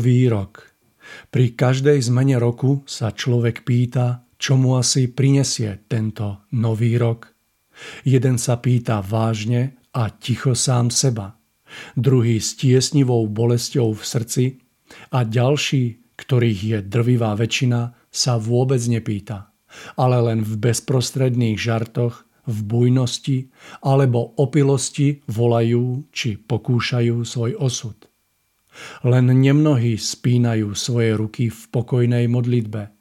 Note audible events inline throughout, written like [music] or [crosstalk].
Nový rok. Pri každej zmene roku sa človek pýta, čo mu asi prinesie tento nový rok. Jeden sa pýta vážne a ticho sám seba. Druhý s tiesnivou bolesťou v srdci a ďalší, ktorých je drvivá väčšina, sa vôbec nepýta, ale len v bezprostredných žartoch, v bujnosti alebo opilosti volajú či pokúšajú svoj osud. Len nemnohí spínajú svoje ruky v pokojnej modlitbe,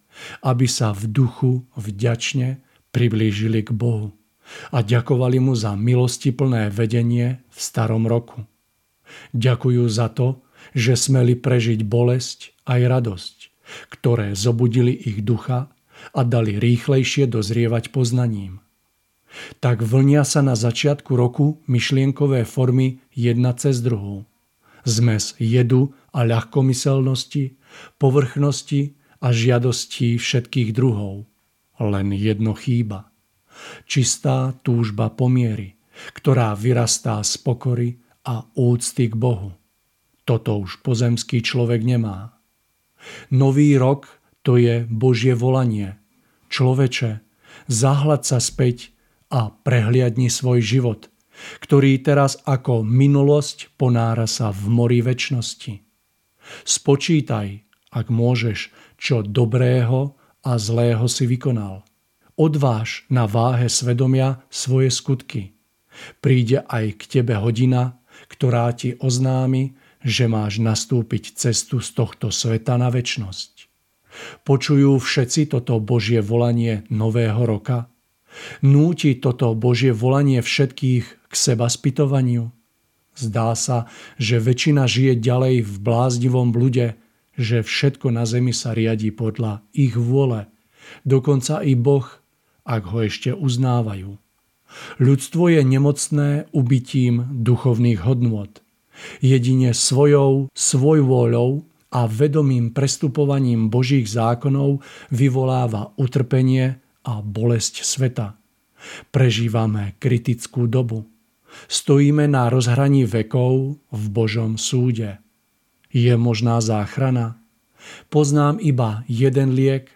aby sa v duchu vďačne priblížili k Bohu a ďakovali mu za milostiplné vedenie v starom roku. Ďakujú za to, že smeli prežiť bolesť aj radosť, ktoré zobudili ich ducha a dali rýchlejšie dozrievať poznaním. Tak vlnia sa na začiatku roku myšlienkové formy jedna cez druhú. Zmes jedu a ľahkomyselnosti, povrchnosti a žiadostí všetkých druhov. Len jedno chýba. Čistá túžba pomiery, ktorá vyrastá z pokory a úcty k Bohu. Toto už pozemský človek nemá. Nový rok to je Božie volanie. Človeče, zahlad sa späť a prehliadni svoj život, ktorý teraz ako minulosť ponára sa v mori väčšnosti. Spočítaj, ak môžeš, čo dobrého a zlého si vykonal. Odváž na váhe svedomia svoje skutky. Príde aj k tebe hodina, ktorá ti oznámi, že máš nastúpiť cestu z tohto sveta na väčnosť. Počujú všetci toto Božie volanie nového roka? Núti toto Božie volanie všetkých k seba spytovaniu? Zdá sa, že väčšina žije ďalej v blázdivom blude, že všetko na zemi sa riadi podľa ich vôle. Dokonca i Boh, ak ho ešte uznávajú. Ľudstvo je nemocné ubytím duchovných hodnôt. Jedine svojou svojvôľou a vedomým prestupovaním Božích zákonov vyvoláva utrpenie a bolesť sveta. Prežívame kritickú dobu. Stojíme na rozhraní vekov v Božom súde. Je možná záchrana? Poznám iba jeden liek,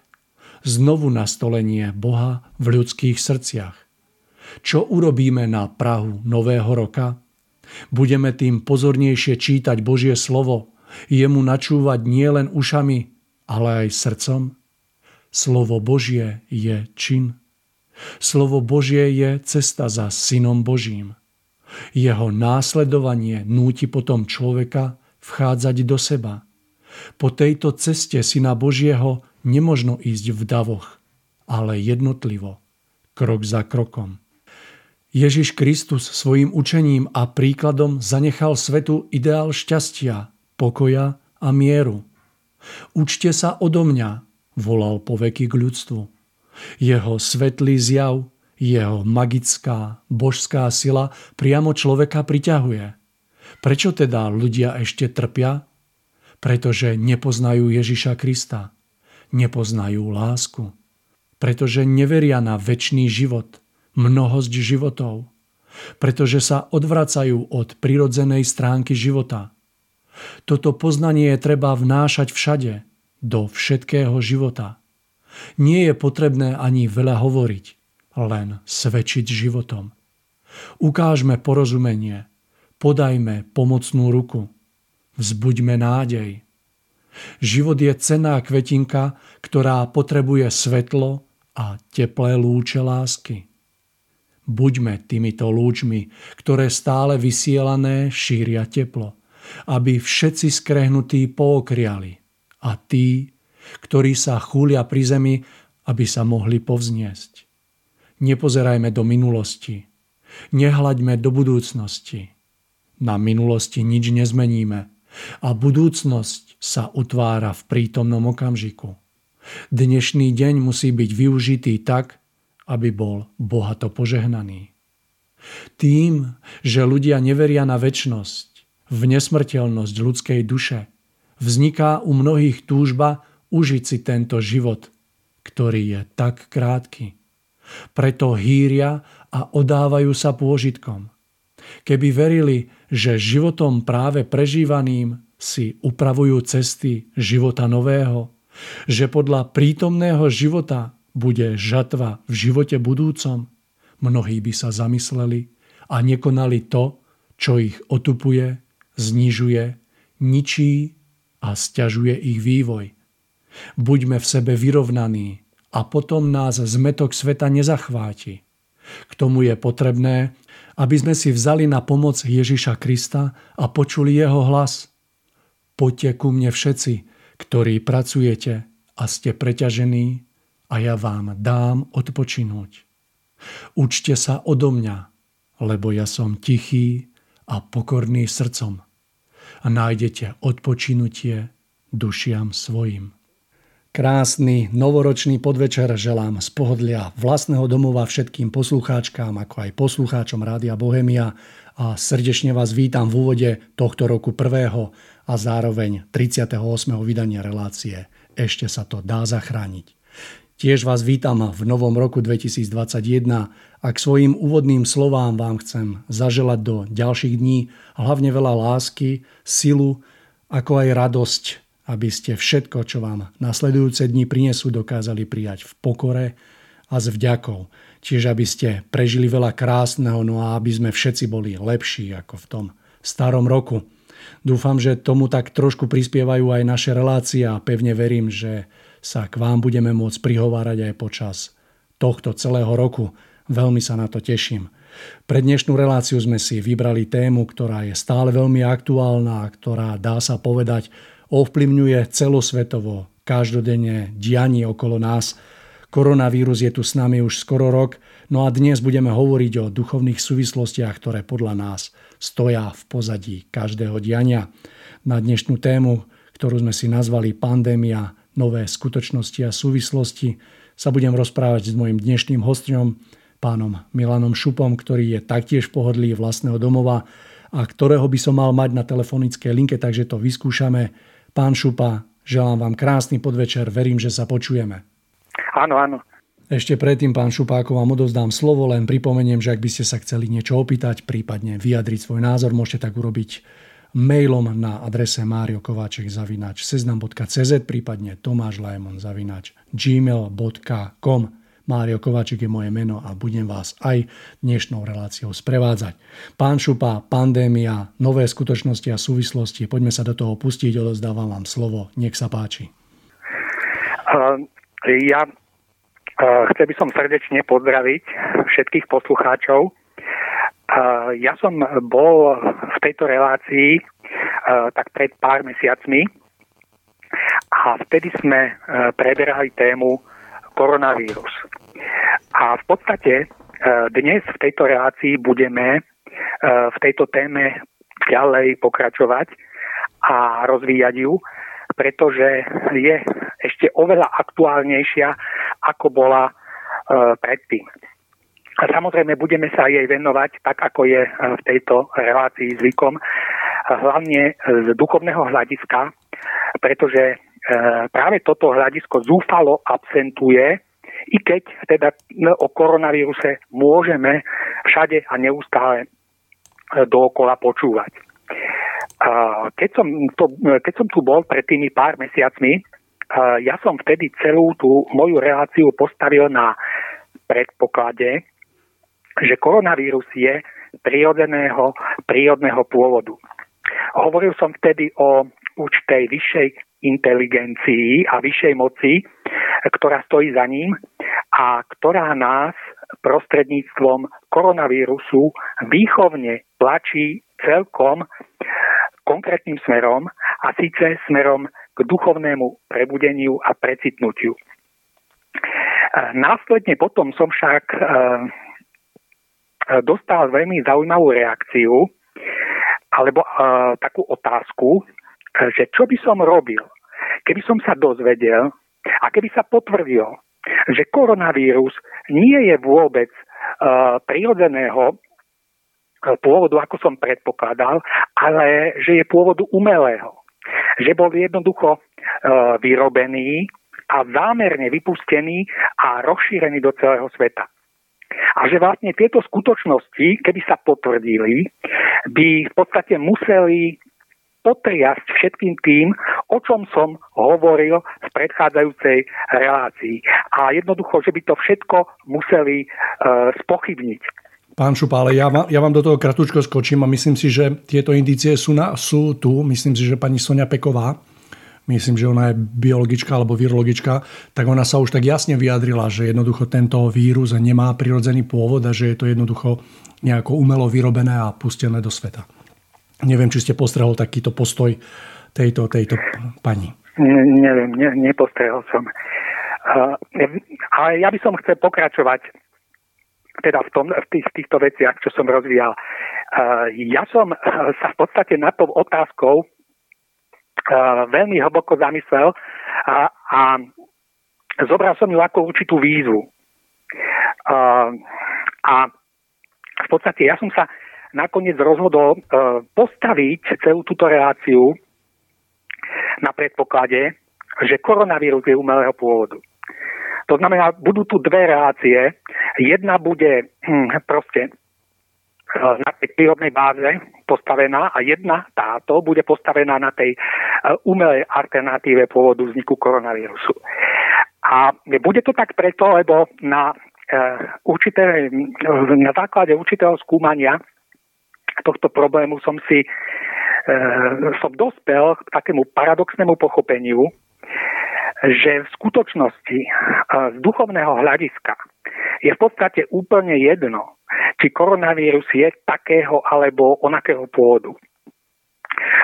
znovu nastolenie Boha v ľudských srdciach. Čo urobíme na Prahu Nového roka? Budeme tým pozornejšie čítať Božie slovo, jemu načúvať nielen ušami, ale aj srdcom? Slovo Božie je čin. Slovo Božie je cesta za Synom Božím. Jeho následovanie núti potom človeka vchádzať do seba. Po tejto ceste Syna Božieho nemožno ísť v davoch, ale jednotlivo, krok za krokom. Ježiš Kristus svojim učením a príkladom zanechal svetu ideál šťastia, pokoja a mieru. Učte sa odo mňa, volal po veky k ľudstvu. Jeho svetlý zjav jeho magická, božská sila priamo človeka priťahuje. Prečo teda ľudia ešte trpia? Pretože nepoznajú Ježiša Krista. Nepoznajú lásku. Pretože neveria na väčší život, mnohosť životov. Pretože sa odvracajú od prirodzenej stránky života. Toto poznanie je treba vnášať všade, do všetkého života. Nie je potrebné ani veľa hovoriť len svedčiť životom. Ukážme porozumenie, podajme pomocnú ruku, vzbuďme nádej. Život je cená kvetinka, ktorá potrebuje svetlo a teplé lúče lásky. Buďme týmito lúčmi, ktoré stále vysielané šíria teplo, aby všetci skrehnutí pookriali a tí, ktorí sa chúlia pri zemi, aby sa mohli povzniesť. Nepozerajme do minulosti. Nehľaďme do budúcnosti. Na minulosti nič nezmeníme a budúcnosť sa utvára v prítomnom okamžiku. Dnešný deň musí byť využitý tak, aby bol bohato požehnaný. Tým, že ľudia neveria na väčnosť, v nesmrteľnosť ľudskej duše, vzniká u mnohých túžba užiť si tento život, ktorý je tak krátky. Preto hýria a odávajú sa pôžitkom. Keby verili, že životom práve prežívaným si upravujú cesty života nového, že podľa prítomného života bude žatva v živote budúcom, mnohí by sa zamysleli a nekonali to, čo ich otupuje, znižuje, ničí a stiažuje ich vývoj. Buďme v sebe vyrovnaní, a potom nás zmetok sveta nezachváti. K tomu je potrebné, aby sme si vzali na pomoc Ježiša Krista a počuli jeho hlas. Poďte ku mne všetci, ktorí pracujete a ste preťažení a ja vám dám odpočinúť. Učte sa odo mňa, lebo ja som tichý a pokorný srdcom. a nájdete odpočinutie dušiam svojim. Krásny novoročný podvečer želám z pohodlia vlastného domova všetkým poslucháčkám, ako aj poslucháčom Rádia Bohemia a srdečne vás vítam v úvode tohto roku prvého a zároveň 38. vydania relácie Ešte sa to dá zachrániť. Tiež vás vítam v novom roku 2021 a k svojim úvodným slovám vám chcem zaželať do ďalších dní hlavne veľa lásky, silu, ako aj radosť aby ste všetko, čo vám nasledujúce dni prinesú, dokázali prijať v pokore a s vďakou. Čiže aby ste prežili veľa krásneho, no a aby sme všetci boli lepší ako v tom starom roku. Dúfam, že tomu tak trošku prispievajú aj naše relácie a pevne verím, že sa k vám budeme môcť prihovárať aj počas tohto celého roku. Veľmi sa na to teším. Pre dnešnú reláciu sme si vybrali tému, ktorá je stále veľmi aktuálna a ktorá dá sa povedať ovplyvňuje celosvetovo, každodenne dianie okolo nás. Koronavírus je tu s nami už skoro rok, no a dnes budeme hovoriť o duchovných súvislostiach, ktoré podľa nás stoja v pozadí každého diania. Na dnešnú tému, ktorú sme si nazvali Pandémia, nové skutočnosti a súvislosti, sa budem rozprávať s mojim dnešným hostom, pánom Milanom Šupom, ktorý je taktiež v vlastného domova a ktorého by som mal mať na telefonickej linke, takže to vyskúšame. Pán Šupa, želám vám krásny podvečer, verím, že sa počujeme. Áno, áno. Ešte predtým, pán Šupáko, vám odozdám slovo, len pripomeniem, že ak by ste sa chceli niečo opýtať, prípadne vyjadriť svoj názor, môžete tak urobiť mailom na adrese mariokovaček.seznam.cz prípadne tomášlajmon.gmail.com Mário Kovačik je moje meno a budem vás aj dnešnou reláciou sprevádzať. Pán Šupa, pandémia, nové skutočnosti a súvislosti. Poďme sa do toho pustiť, odozdávam vám slovo. Nech sa páči. Uh, ja uh, chcel by som srdečne pozdraviť všetkých poslucháčov. Uh, ja som bol v tejto relácii tak pred pár mesiacmi a vtedy sme preberali tému koronavírus. A v podstate e, dnes v tejto relácii budeme e, v tejto téme ďalej pokračovať a rozvíjať ju, pretože je ešte oveľa aktuálnejšia, ako bola e, predtým. A samozrejme budeme sa jej venovať, tak ako je v tejto relácii zvykom, hlavne z duchovného hľadiska, pretože práve toto hľadisko zúfalo absentuje, i keď teda o koronavíruse môžeme všade a neustále e, dookola počúvať. Keď som, to, keď som tu bol pred tými pár mesiacmi, ja som vtedy celú tú moju reláciu postavil na predpoklade, že koronavírus je prírodzeného, prírodného pôvodu. Hovoril som vtedy o určitej vyššej inteligencii a vyššej moci, ktorá stojí za ním a ktorá nás prostredníctvom koronavírusu výchovne tlačí celkom konkrétnym smerom a síce smerom k duchovnému prebudeniu a precitnutiu. Následne potom som však e, dostal veľmi zaujímavú reakciu alebo e, takú otázku, že čo by som robil, keby som sa dozvedel a keby sa potvrdil, že koronavírus nie je vôbec uh, prirodzeného uh, pôvodu, ako som predpokladal, ale že je pôvodu umelého. Že bol jednoducho uh, vyrobený a zámerne vypustený a rozšírený do celého sveta. A že vlastne tieto skutočnosti, keby sa potvrdili, by v podstate museli potriasť všetkým tým, o čom som hovoril v predchádzajúcej relácii. A jednoducho, že by to všetko museli uh, spochybniť. Pán Šupa, ale ja, ja vám do toho kratučko skočím a myslím si, že tieto indície sú, na, sú tu. Myslím si, že pani Sonia Peková, myslím, že ona je biologička alebo virologička, tak ona sa už tak jasne vyjadrila, že jednoducho tento vírus nemá prirodzený pôvod a že je to jednoducho nejako umelo vyrobené a pustené do sveta. Neviem, či ste postrehol takýto postoj tejto, tejto pani. Ne, neviem, ne, nepostrehol som. Uh, ale ja by som chcel pokračovať teda v, tom, v, tých, týchto veciach, čo som rozvíjal. Uh, ja som sa v podstate na tou otázkou uh, veľmi hlboko zamyslel a, a zobral som ju ako určitú výzvu. Uh, a v podstate ja som sa nakoniec rozhodol uh, postaviť celú túto reláciu na predpoklade, že koronavírus je umelého pôvodu. To znamená, budú tu dve relácie. Jedna bude hm, proste e, na tej prírodnej báze postavená a jedna táto bude postavená na tej e, umelej alternatíve pôvodu vzniku koronavírusu. A bude to tak preto, lebo na, e, určité, na základe určitého skúmania tohto problému som si som dospel k takému paradoxnému pochopeniu, že v skutočnosti z duchovného hľadiska je v podstate úplne jedno, či koronavírus je takého alebo onakého pôvodu.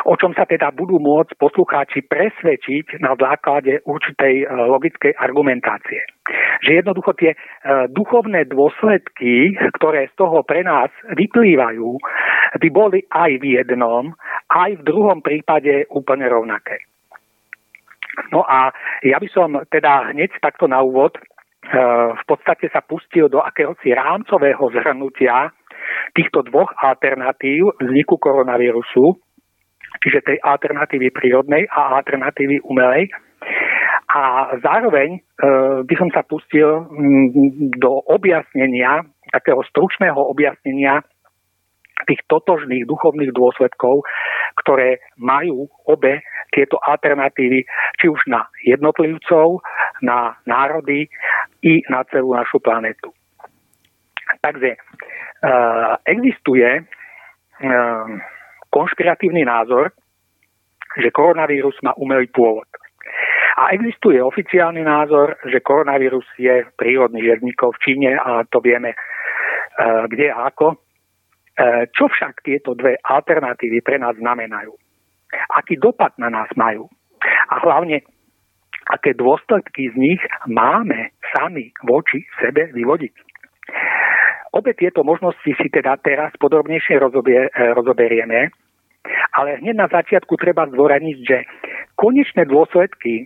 O čom sa teda budú môcť poslucháči presvedčiť na základe určitej e, logickej argumentácie. Že jednoducho tie e, duchovné dôsledky, ktoré z toho pre nás vyplývajú, by boli aj v jednom, aj v druhom prípade úplne rovnaké. No a ja by som teda hneď takto na úvod e, v podstate sa pustil do akéhosi rámcového zhrnutia týchto dvoch alternatív vzniku koronavírusu, čiže tej alternatívy prírodnej a alternatívy umelej. A zároveň e, by som sa pustil do objasnenia, takého stručného objasnenia tých totožných duchovných dôsledkov, ktoré majú obe tieto alternatívy, či už na jednotlivcov, na národy i na celú našu planetu. Takže e, existuje e, konšpiratívny názor, že koronavírus má umelý pôvod. A existuje oficiálny názor, že koronavírus je prírodný, že v Číne a to vieme e, kde a ako. E, čo však tieto dve alternatívy pre nás znamenajú? Aký dopad na nás majú? A hlavne, aké dôsledky z nich máme sami voči sebe vyvodiť? Obe tieto možnosti si teda teraz podrobnejšie rozober, e, rozoberieme, ale hneď na začiatku treba zdôrazniť, že konečné dôsledky, e,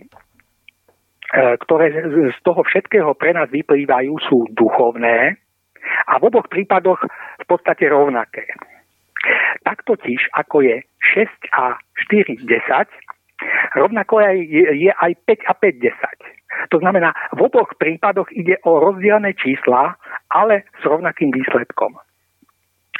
ktoré z toho všetkého pre nás vyplývajú, sú duchovné a v oboch prípadoch v podstate rovnaké. Tak totiž, ako je 6 a 4 10, rovnako je, aj 5 a 5 10. To znamená, v oboch prípadoch ide o rozdielne čísla, ale s rovnakým výsledkom.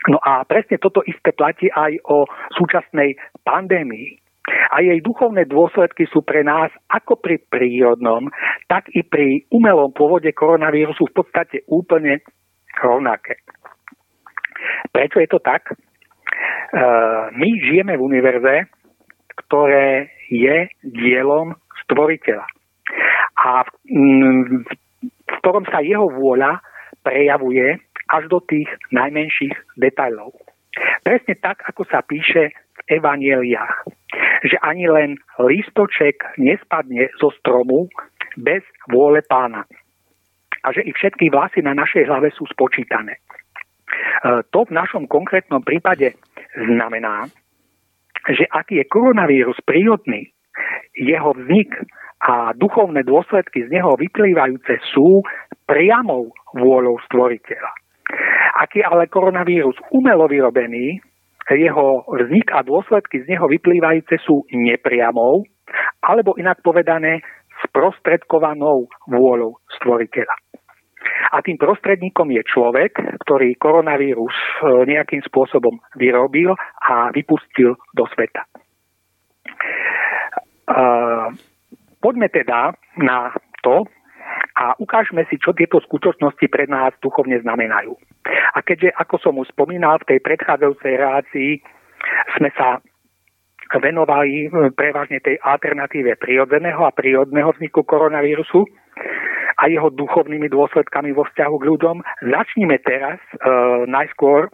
No a presne toto isté platí aj o súčasnej pandémii. A jej duchovné dôsledky sú pre nás ako pri prírodnom, tak i pri umelom pôvode koronavírusu v podstate úplne rovnaké. Prečo je to tak? E, my žijeme v univerze, ktoré je dielom stvoriteľa. A v, v ktorom sa jeho vôľa prejavuje až do tých najmenších detajlov. Presne tak, ako sa píše v evanieliách, že ani len listoček nespadne zo stromu bez vôle pána a že i všetky vlasy na našej hlave sú spočítané. E, to v našom konkrétnom prípade znamená, že aký je koronavírus prírodný, jeho vznik a duchovné dôsledky z neho vyplývajúce sú priamou vôľou stvoriteľa. Aký ale koronavírus umelo vyrobený, jeho vznik a dôsledky z neho vyplývajúce sú nepriamou, alebo inak povedané sprostredkovanou vôľou stvoriteľa. A tým prostredníkom je človek, ktorý koronavírus e, nejakým spôsobom vyrobil a vypustil do sveta. Uh, poďme teda na to a ukážme si, čo tieto skutočnosti pre nás duchovne znamenajú. A keďže, ako som už spomínal, v tej predchádzajúcej relácii sme sa venovali prevažne tej alternatíve prírodzeného a prírodného vzniku koronavírusu, a jeho duchovnými dôsledkami vo vzťahu k ľuďom. Začnime teraz e, najskôr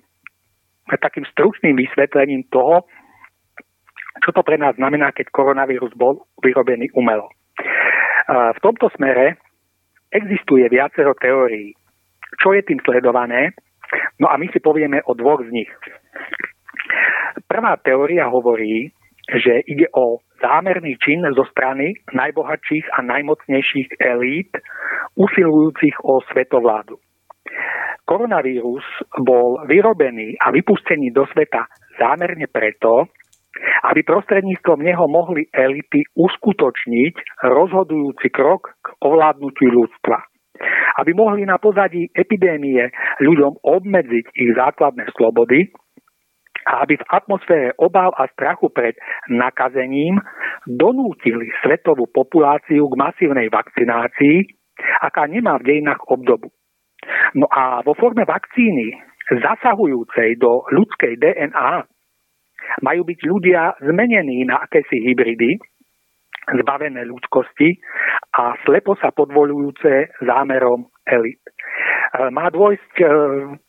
takým stručným vysvetlením toho, čo to pre nás znamená, keď koronavírus bol vyrobený umelo. E, v tomto smere existuje viacero teórií. Čo je tým sledované? No a my si povieme o dvoch z nich. Prvá teória hovorí, že ide o zámerný čin zo strany najbohatších a najmocnejších elít usilujúcich o svetovládu. Koronavírus bol vyrobený a vypustený do sveta zámerne preto, aby prostredníctvom neho mohli elity uskutočniť rozhodujúci krok k ovládnutiu ľudstva. Aby mohli na pozadí epidémie ľuďom obmedziť ich základné slobody a aby v atmosfére obáv a strachu pred nakazením donútili svetovú populáciu k masívnej vakcinácii, aká nemá v dejinách obdobu. No a vo forme vakcíny zasahujúcej do ľudskej DNA majú byť ľudia zmenení na akési hybridy, zbavené ľudskosti a slepo sa podvolujúce zámerom elit. E, má dôjsť e,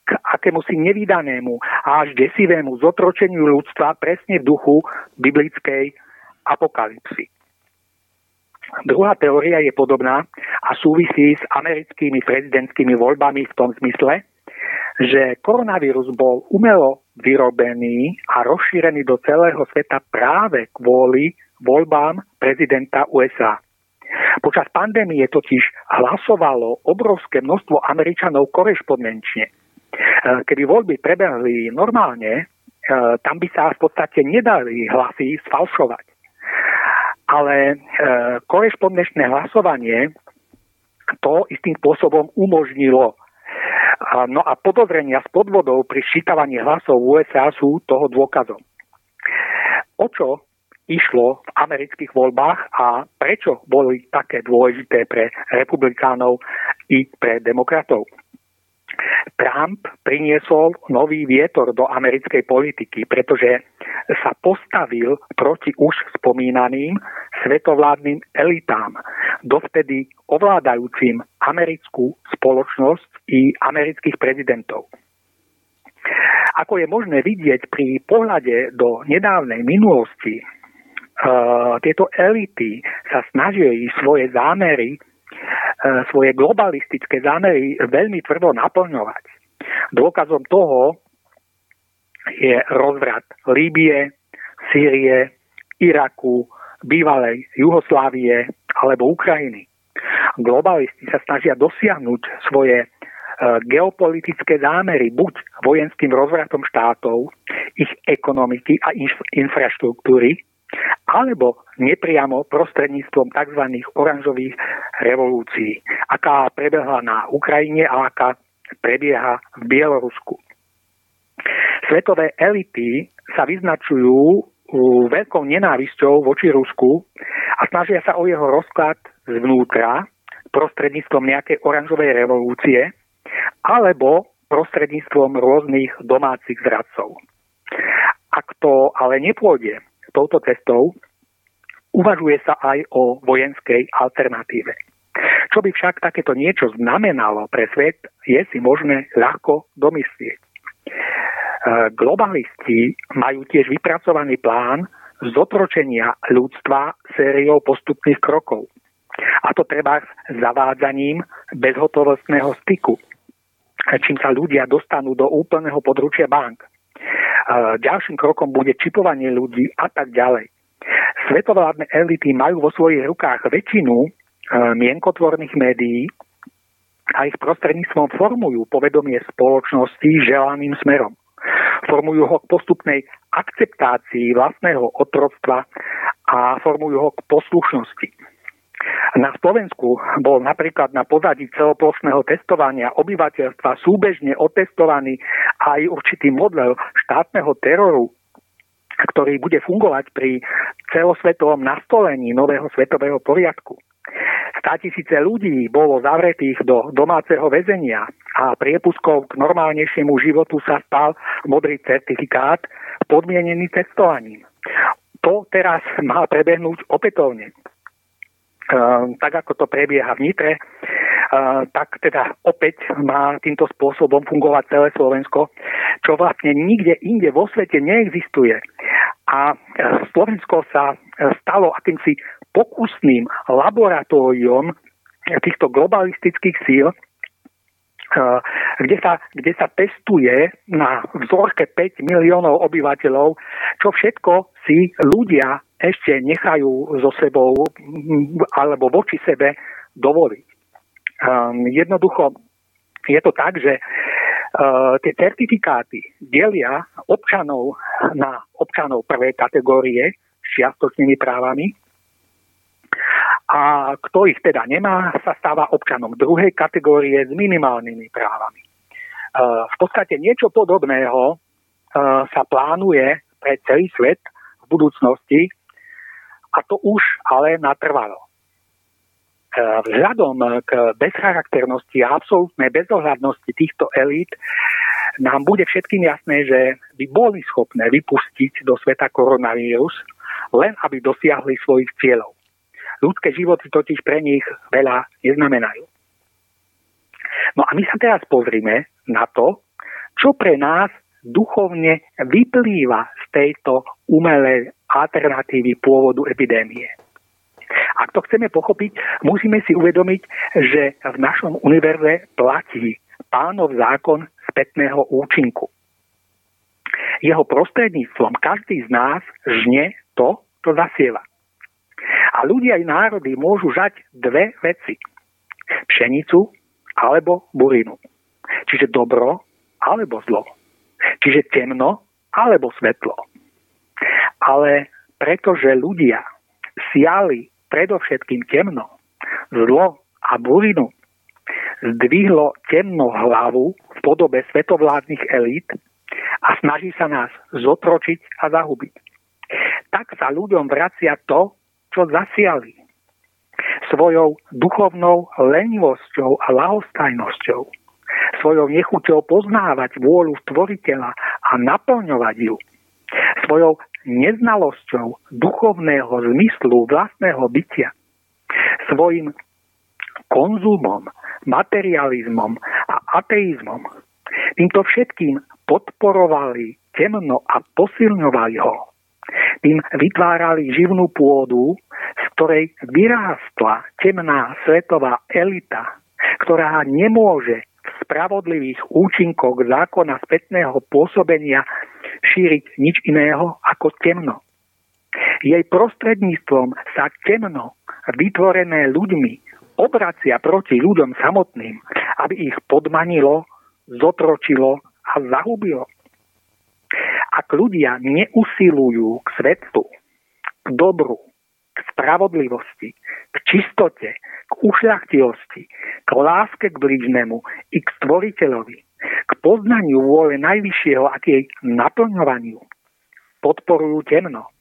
k akému si nevydanému a až desivému zotročeniu ľudstva presne v duchu biblickej apokalipsy. Druhá teória je podobná a súvisí s americkými prezidentskými voľbami v tom zmysle, že koronavírus bol umelo vyrobený a rozšírený do celého sveta práve kvôli voľbám prezidenta USA. Počas pandémie totiž hlasovalo obrovské množstvo Američanov korešpondenčne. E, keby voľby prebehli normálne, e, tam by sa v podstate nedali hlasy sfalšovať. Ale e, korešpondenčné hlasovanie to istým spôsobom umožnilo. No a podozrenia s podvodou pri ščítavaní hlasov v USA sú toho dôkazom. O čo išlo v amerických voľbách a prečo boli také dôležité pre republikánov i pre demokratov. Trump priniesol nový vietor do americkej politiky, pretože sa postavil proti už spomínaným svetovládnym elitám, dovtedy ovládajúcim americkú spoločnosť i amerických prezidentov. Ako je možné vidieť pri pohľade do nedávnej minulosti, Eh, tieto elity sa snažili svoje zámery, uh, svoje globalistické zámery veľmi tvrdo naplňovať. Dôkazom toho je rozvrat Líbie, Sýrie, Iraku, bývalej Juhoslávie alebo Ukrajiny. Globalisti sa snažia dosiahnuť svoje geopolitické zámery buď vojenským rozvratom štátov, ich ekonomiky a infraštruktúry, alebo nepriamo prostredníctvom tzv. oranžových revolúcií, aká prebehla na Ukrajine a aká prebieha v Bielorusku. Svetové elity sa vyznačujú veľkou nenávisťou voči Rusku a snažia sa o jeho rozklad zvnútra prostredníctvom nejakej oranžovej revolúcie alebo prostredníctvom rôznych domácich zradcov. Ak to ale nepôjde touto cestou, uvažuje sa aj o vojenskej alternatíve. Čo by však takéto niečo znamenalo pre svet, je si možné ľahko domyslieť. E, globalisti majú tiež vypracovaný plán zotročenia ľudstva sériou postupných krokov. A to treba zavádzaním bezhotovostného styku, čím sa ľudia dostanú do úplného područia bank. Ďalším krokom bude čipovanie ľudí a tak ďalej. Svetovládne elity majú vo svojich rukách väčšinu e, mienkotvorných médií a ich prostredníctvom formujú povedomie spoločnosti želaným smerom. Formujú ho k postupnej akceptácii vlastného otroctva a formujú ho k poslušnosti. Na Slovensku bol napríklad na pozadí celoplošného testovania obyvateľstva súbežne otestovaný aj určitý model štátneho teroru, ktorý bude fungovať pri celosvetovom nastolení nového svetového poriadku. Stá tisíce ľudí bolo zavretých do domáceho väzenia a priepuskov k normálnejšiemu životu sa stal modrý certifikát podmienený testovaním. To teraz má prebehnúť opätovne. Tak ako to prebieha v Nitre, tak teda opäť má týmto spôsobom fungovať celé Slovensko, čo vlastne nikde inde vo svete neexistuje. A e, Slovensko sa e, stalo akýmsi pokusným laboratóriom týchto globalistických síl, kde sa, kde sa testuje na vzorke 5 miliónov obyvateľov, čo všetko si ľudia ešte nechajú so sebou alebo voči sebe dovoliť. Um, jednoducho je to tak, že uh, tie certifikáty delia občanov na občanov prvej kategórie s čiastočnými právami a kto ich teda nemá, sa stáva občanom druhej kategórie s minimálnymi právami. Uh, v podstate niečo podobného uh, sa plánuje pre celý svet v budúcnosti a to už ale natrvalo. E, vzhľadom k bezcharakternosti a absolútnej bezohľadnosti týchto elít nám bude všetkým jasné, že by boli schopné vypustiť do sveta koronavírus, len aby dosiahli svojich cieľov. Ľudské životy totiž pre nich veľa neznamenajú. No a my sa teraz pozrime na to, čo pre nás duchovne vyplýva z tejto umelej alternatívy pôvodu epidémie. Ak to chceme pochopiť, musíme si uvedomiť, že v našom univerze platí pánov zákon spätného účinku. Jeho prostredníctvom každý z nás žne to, čo zasieva. A ľudia aj národy môžu žať dve veci. Pšenicu alebo burinu. Čiže dobro alebo zlo. Čiže temno alebo svetlo. Ale pretože ľudia siali predovšetkým temno, zlo a burinu, zdvihlo temno hlavu v podobe svetovládnych elít a snaží sa nás zotročiť a zahubiť. Tak sa ľuďom vracia to, čo zasiali. Svojou duchovnou lenivosťou a lahostajnosťou, svojou nechuťou poznávať vôľu stvoriteľa a naplňovať ju, svojou neznalosťou duchovného zmyslu vlastného bytia, svojim konzumom, materializmom a ateizmom. Týmto všetkým podporovali temno a posilňovali ho. Tým vytvárali živnú pôdu, z ktorej vyrástla temná svetová elita, ktorá nemôže spravodlivých účinkoch zákona spätného pôsobenia šíriť nič iného ako temno. Jej prostredníctvom sa temno, vytvorené ľuďmi, obracia proti ľuďom samotným, aby ich podmanilo, zotročilo a zahubilo. Ak ľudia neusilujú k svetlu, k dobru, k spravodlivosti, k čistote, k ušľachtilosti, k láske k blížnemu i k stvoriteľovi, k poznaniu vôle najvyššieho a k jej naplňovaniu, podporujú temno,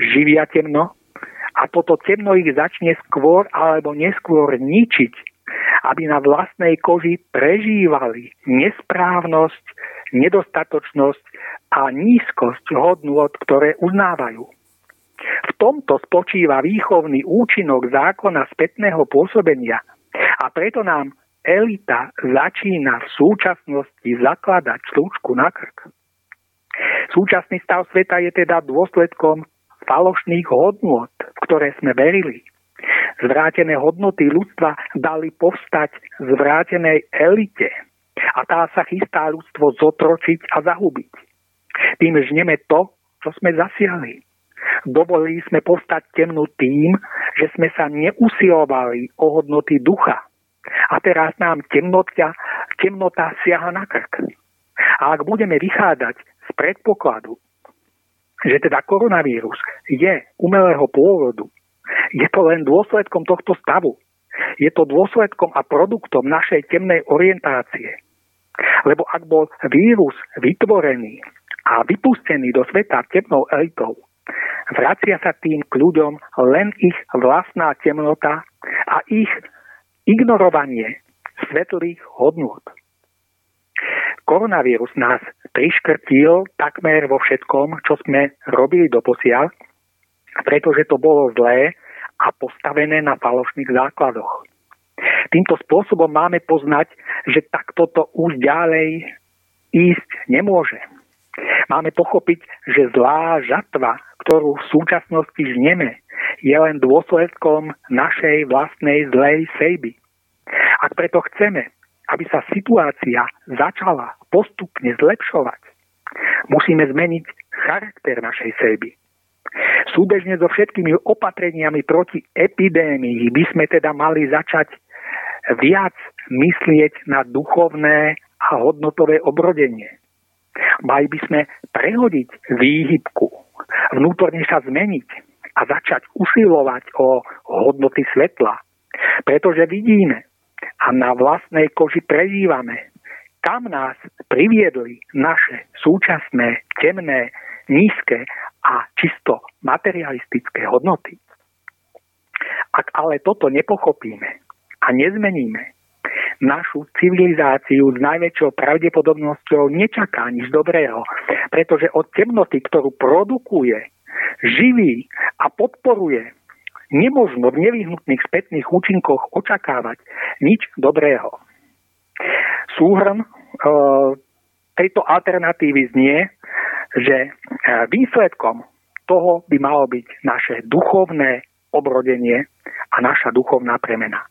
živia temno a toto temno ich začne skôr alebo neskôr ničiť, aby na vlastnej koži prežívali nesprávnosť, nedostatočnosť a nízkosť hodnôt, ktoré uznávajú. V tomto spočíva výchovný účinok zákona spätného pôsobenia a preto nám elita začína v súčasnosti zakladať slučku na krk. Súčasný stav sveta je teda dôsledkom falošných hodnot, v ktoré sme verili. Zvrátené hodnoty ľudstva dali povstať zvrátenej elite a tá sa chystá ľudstvo zotročiť a zahubiť. Tým žneme to, čo sme zasiahli. Dovolili sme povstať temnu tým, že sme sa neusilovali o hodnoty ducha. A teraz nám temnota, temnota siaha na krk. A ak budeme vychádzať z predpokladu, že teda koronavírus je umelého pôvodu, je to len dôsledkom tohto stavu. Je to dôsledkom a produktom našej temnej orientácie. Lebo ak bol vírus vytvorený a vypustený do sveta temnou elitou, Vracia sa tým k ľuďom len ich vlastná temnota a ich ignorovanie svetlých hodnôt. Koronavírus nás priškrtil takmer vo všetkom, čo sme robili doposiaľ, pretože to bolo zlé a postavené na falošných základoch. Týmto spôsobom máme poznať, že takto to už ďalej ísť nemôže. Máme pochopiť, že zlá žatva, ktorú v súčasnosti žneme, je len dôsledkom našej vlastnej zlej sejby. Ak preto chceme, aby sa situácia začala postupne zlepšovať, musíme zmeniť charakter našej seby. Súbežne so všetkými opatreniami proti epidémii by sme teda mali začať viac myslieť na duchovné a hodnotové obrodenie. Mali by sme prehodiť výhybku, vnútorne sa zmeniť a začať usilovať o hodnoty svetla. Pretože vidíme a na vlastnej koži prežívame, kam nás priviedli naše súčasné, temné, nízke a čisto materialistické hodnoty. Ak ale toto nepochopíme a nezmeníme, našu civilizáciu s najväčšou pravdepodobnosťou nečaká nič dobrého, pretože od temnoty, ktorú produkuje, živí a podporuje, nemožno v nevyhnutných spätných účinkoch očakávať nič dobrého. Súhrn e, tejto alternatívy znie, že e, výsledkom toho by malo byť naše duchovné obrodenie a naša duchovná premena.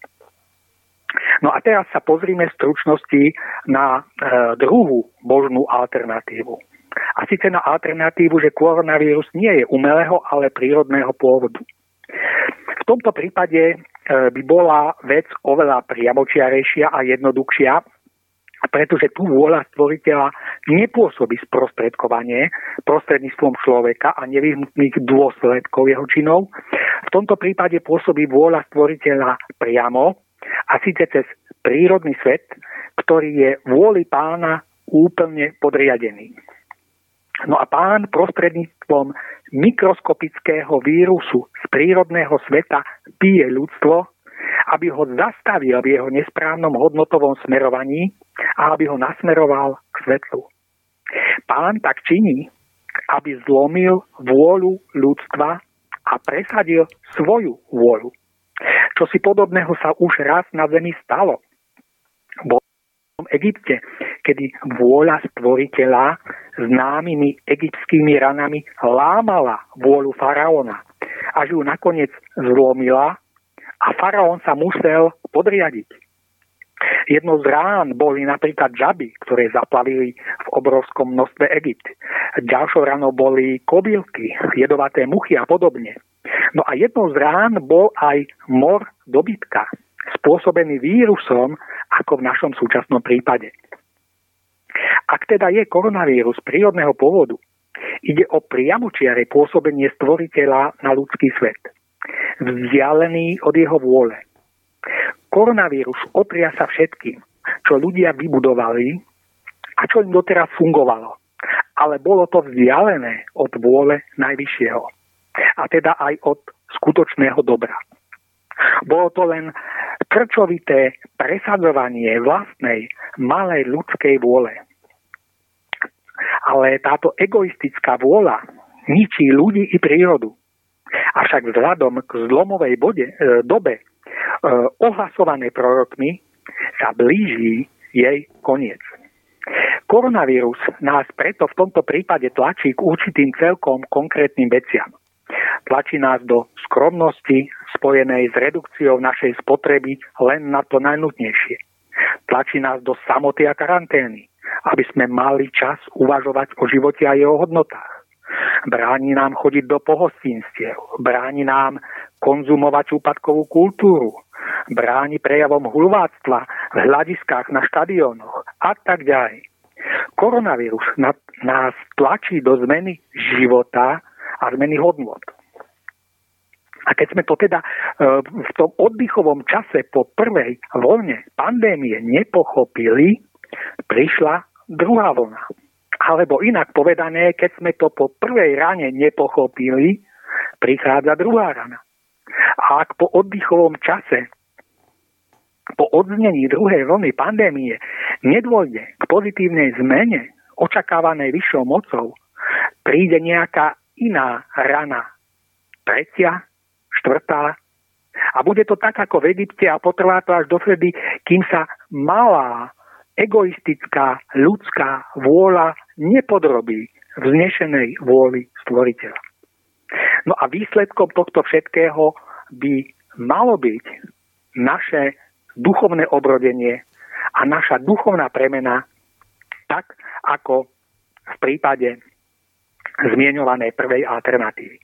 No a teraz sa pozrime v stručnosti na e, druhú možnú alternatívu. A síce na alternatívu, že koronavírus nie je umelého, ale prírodného pôvodu. V tomto prípade e, by bola vec oveľa priamočiarejšia a jednoduchšia, pretože tu vôľa stvoriteľa nepôsobí sprostredkovanie prostredníctvom človeka a nevyhnutných dôsledkov jeho činov. V tomto prípade pôsobí vôľa stvoriteľa priamo a síce cez prírodný svet, ktorý je vôli pána úplne podriadený. No a pán prostredníctvom mikroskopického vírusu z prírodného sveta pije ľudstvo, aby ho zastavil v jeho nesprávnom hodnotovom smerovaní a aby ho nasmeroval k svetlu. Pán tak činí, aby zlomil vôľu ľudstva a presadil svoju vôľu. Čo si podobného sa už raz na Zemi stalo. Bol v Egypte, kedy vôľa stvoriteľa známymi egyptskými ranami lámala vôľu faraóna, až ju nakoniec zlomila a faraón sa musel podriadiť. Jednou z rán boli napríklad žaby, ktoré zaplavili v obrovskom množstve Egypt. Ďalšou ranou boli kobylky, jedovaté muchy a podobne. No a jednou z rán bol aj mor dobytka, spôsobený vírusom, ako v našom súčasnom prípade. Ak teda je koronavírus prírodného pôvodu, ide o priamočiare pôsobenie stvoriteľa na ľudský svet, vzdialený od jeho vôle. Koronavírus opria sa všetkým, čo ľudia vybudovali a čo im doteraz fungovalo. Ale bolo to vzdialené od vôle najvyššieho. A teda aj od skutočného dobra. Bolo to len krčovité presadzovanie vlastnej malej ľudskej vôle. Ale táto egoistická vôľa ničí ľudí i prírodu. Avšak vzhľadom k zlomovej bode, e, dobe ohlasované prorokmi, sa blíži jej koniec. Koronavírus nás preto v tomto prípade tlačí k určitým celkom konkrétnym veciam. Tlačí nás do skromnosti spojenej s redukciou našej spotreby len na to najnutnejšie. Tlačí nás do samoty a karantény, aby sme mali čas uvažovať o živote a jeho hodnotách. Bráni nám chodiť do pohostinstiev, bráni nám konzumovať úpadkovú kultúru, bráni prejavom hulváctva v hľadiskách na štadiónoch a tak ďalej. Koronavírus nás tlačí do zmeny života a zmeny hodnot. A keď sme to teda e, v tom oddychovom čase po prvej vlne pandémie nepochopili, prišla druhá vlna. Alebo inak povedané, keď sme to po prvej rane nepochopili, prichádza druhá rana. A ak po oddychovom čase po odznení druhej vlny pandémie nedôjde k pozitívnej zmene očakávanej vyššou mocou, príde nejaká iná rana, tretia, štvrtá, a bude to tak ako v Egypte a potrvá to až dovtedy, kým sa malá, egoistická, ľudská vôľa nepodrobí vznešenej vôli stvoriteľa. No a výsledkom tohto všetkého by malo byť naše duchovné obrodenie a naša duchovná premena tak, ako v prípade zmienovanej prvej alternatívy.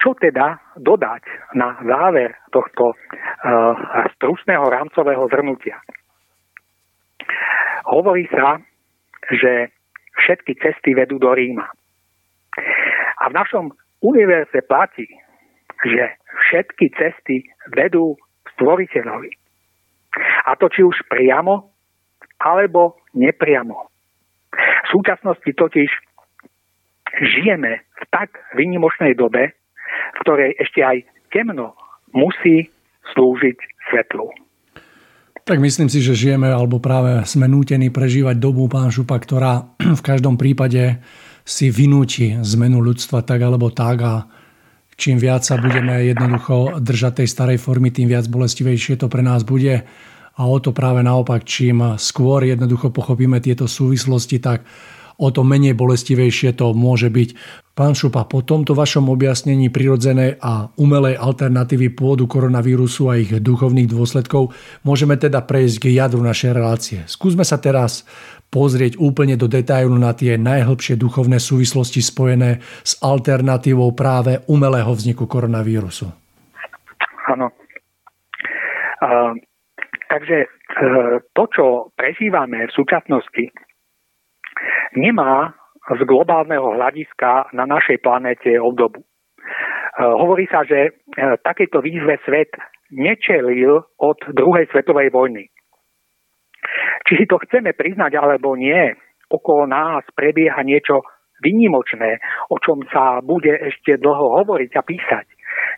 Čo teda dodať na záver tohto stručného rámcového zhrnutia? Hovorí sa, že všetky cesty vedú do Ríma. A v našom univerze platí, že všetky cesty vedú stvoriteľovi. A to či už priamo, alebo nepriamo. V súčasnosti totiž žijeme v tak vynimočnej dobe, v ktorej ešte aj temno musí slúžiť svetlu. Tak myslím si, že žijeme alebo práve sme nútení prežívať dobu pán Šupa, ktorá [clears throat] v každom prípade si vynúti zmenu ľudstva tak alebo tak a čím viac sa budeme jednoducho držať tej starej formy, tým viac bolestivejšie to pre nás bude. A o to práve naopak, čím skôr jednoducho pochopíme tieto súvislosti, tak o to menej bolestivejšie to môže byť. Pán Šupa, po tomto vašom objasnení prirodzenej a umelej alternatívy pôdu koronavírusu a ich duchovných dôsledkov môžeme teda prejsť k jadru našej relácie. Skúsme sa teraz pozrieť úplne do detailu na tie najhlbšie duchovné súvislosti spojené s alternatívou práve umelého vzniku koronavírusu. Áno. Uh, takže uh, to, čo prežívame v súčasnosti, nemá z globálneho hľadiska na našej planéte obdobu. E, hovorí sa, že e, takéto výzve svet nečelil od druhej svetovej vojny. Či si to chceme priznať alebo nie, okolo nás prebieha niečo vynimočné, o čom sa bude ešte dlho hovoriť a písať.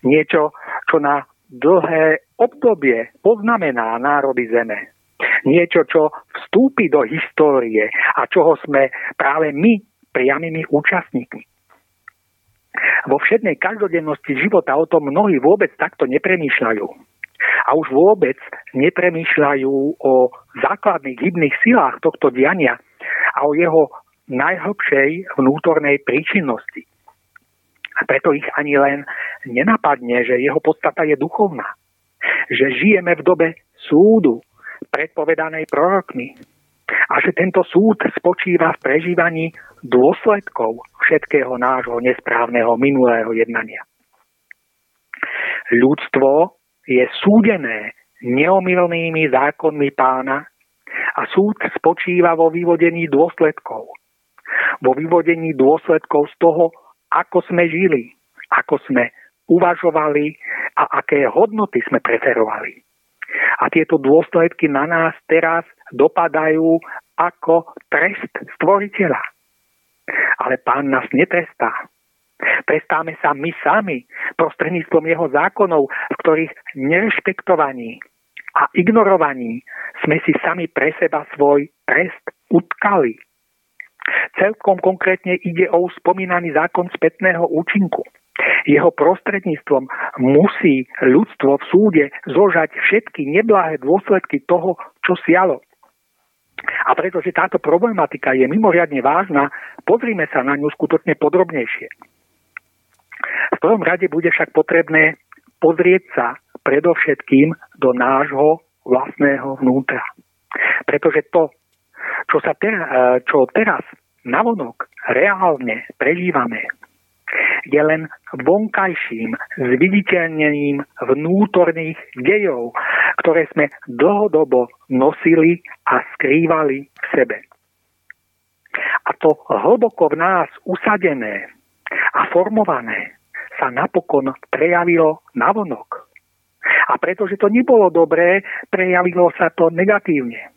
Niečo, čo na dlhé obdobie poznamená národy Zeme. Niečo, čo vstúpi do histórie a čoho sme práve my priamými účastníkmi. Vo všednej každodennosti života o tom mnohí vôbec takto nepremýšľajú. A už vôbec nepremýšľajú o základných hybných silách tohto diania a o jeho najhlbšej vnútornej príčinnosti. A preto ich ani len nenapadne, že jeho podstata je duchovná. Že žijeme v dobe súdu, predpovedanej prorokmi. A že tento súd spočíva v prežívaní dôsledkov všetkého nášho nesprávneho minulého jednania. Ľudstvo je súdené neomilnými zákonmi pána a súd spočíva vo vyvodení dôsledkov. Vo vyvodení dôsledkov z toho, ako sme žili, ako sme uvažovali a aké hodnoty sme preferovali. A tieto dôsledky na nás teraz dopadajú ako trest stvoriteľa. Ale pán nás netrestá. Trestáme sa my sami prostredníctvom jeho zákonov, v ktorých nerešpektovaní a ignorovaní sme si sami pre seba svoj trest utkali. Celkom konkrétne ide o spomínaný zákon spätného účinku. Jeho prostredníctvom musí ľudstvo v súde zožať všetky neblahé dôsledky toho, čo sialo. A pretože táto problematika je mimoriadne vážna, pozrime sa na ňu skutočne podrobnejšie. V prvom rade bude však potrebné pozrieť sa predovšetkým do nášho vlastného vnútra. Pretože to, čo, sa ter, čo teraz navonok reálne prežívame, je len vonkajším zviditeľnením vnútorných dejov, ktoré sme dlhodobo nosili a skrývali v sebe. A to hlboko v nás usadené a formované sa napokon prejavilo navonok. A pretože to nebolo dobré, prejavilo sa to negatívne.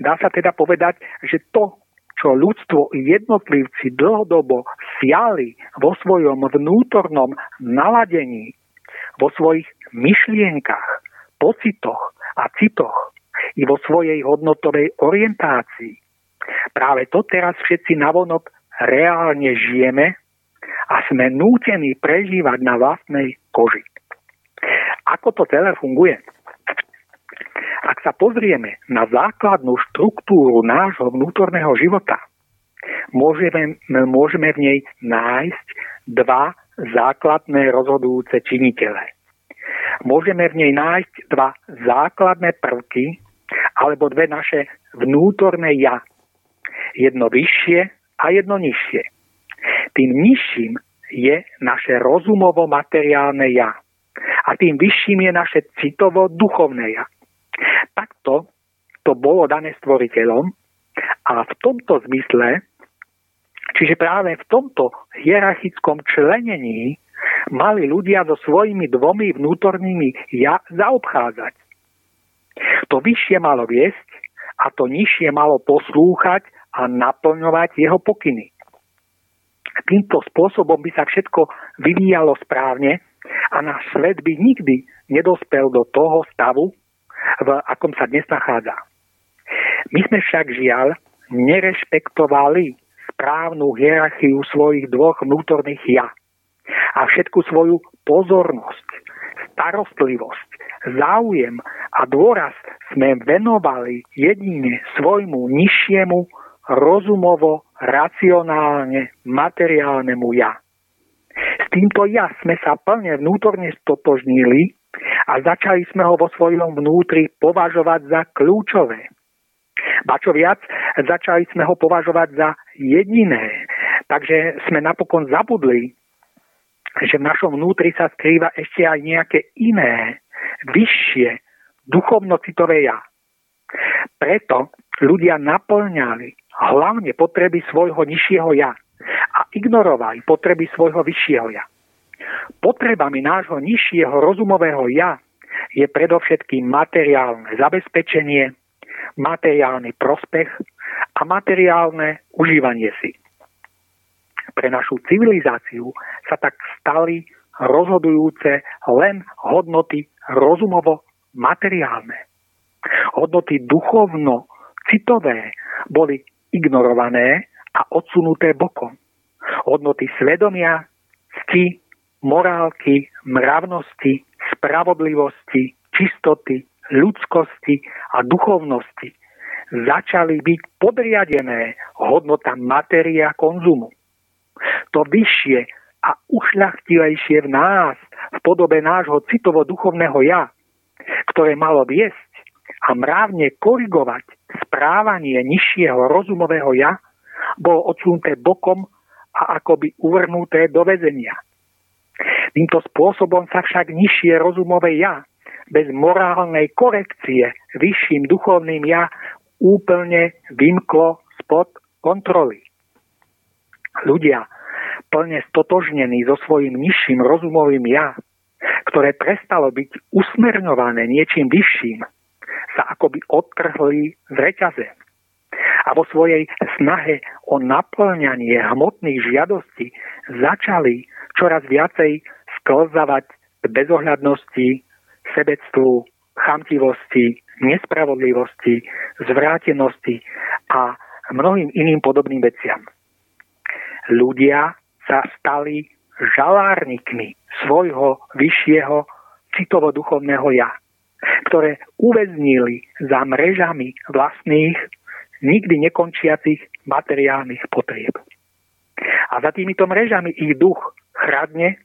Dá sa teda povedať, že to, čo ľudstvo i jednotlivci dlhodobo siali vo svojom vnútornom naladení, vo svojich myšlienkach, pocitoch a citoch i vo svojej hodnotovej orientácii. Práve to teraz všetci navonok reálne žijeme a sme nútení prežívať na vlastnej koži. Ako to celé funguje? Ak sa pozrieme na základnú štruktúru nášho vnútorného života, môžeme, môžeme v nej nájsť dva základné rozhodujúce činitele. môžeme v nej nájsť dva základné prvky alebo dve naše vnútorné ja. Jedno vyššie a jedno nižšie. Tým nižším je naše rozumovo-materiálne ja. A tým vyšším je naše citovo-duchovné ja. Takto to bolo dané stvoriteľom a v tomto zmysle, čiže práve v tomto hierarchickom členení mali ľudia so svojimi dvomi vnútornými ja zaobchádzať. To vyššie malo viesť a to nižšie malo poslúchať a naplňovať jeho pokyny. Týmto spôsobom by sa všetko vyvíjalo správne a náš svet by nikdy nedospel do toho stavu, v akom sa dnes nachádza. My sme však žiaľ nerešpektovali správnu hierarchiu svojich dvoch vnútorných ja a všetku svoju pozornosť, starostlivosť, záujem a dôraz sme venovali jedine svojmu nižšiemu rozumovo, racionálne, materiálnemu ja. S týmto ja sme sa plne vnútorne stotožnili a začali sme ho vo svojom vnútri považovať za kľúčové. Ba čo viac, začali sme ho považovať za jediné. Takže sme napokon zabudli, že v našom vnútri sa skrýva ešte aj nejaké iné, vyššie, duchovno-citové ja. Preto ľudia naplňali hlavne potreby svojho nižšieho ja a ignorovali potreby svojho vyššieho ja. Potrebami nášho nižšieho rozumového ja je predovšetkým materiálne zabezpečenie, materiálny prospech a materiálne užívanie si. Pre našu civilizáciu sa tak stali rozhodujúce len hodnoty rozumovo-materiálne. Hodnoty duchovno-citové boli ignorované a odsunuté bokom. Hodnoty svedomia, cti, morálky, mravnosti, spravodlivosti, čistoty, ľudskosti a duchovnosti začali byť podriadené hodnotám materia konzumu. To vyššie a ušľachtilejšie v nás, v podobe nášho citovo-duchovného ja, ktoré malo viesť a mravne korigovať správanie nižšieho rozumového ja, bolo odsunuté bokom a akoby uvrnuté do väzenia. Týmto spôsobom sa však nižšie rozumové ja bez morálnej korekcie vyšším duchovným ja úplne vymklo spod kontroly. Ľudia plne stotožnení so svojím nižším rozumovým ja, ktoré prestalo byť usmerňované niečím vyšším, akoby odtrhli z reťaze a vo svojej snahe o naplňanie hmotných žiadostí začali čoraz viacej sklzavať k bezohľadnosti, sebectvu, chamtivosti, nespravodlivosti, zvrátenosti a mnohým iným podobným veciam. Ľudia sa stali žalárnikmi svojho vyššieho citovo-duchovného ja ktoré uväznili za mrežami vlastných, nikdy nekončiacich materiálnych potrieb. A za týmito mrežami ich duch chradne,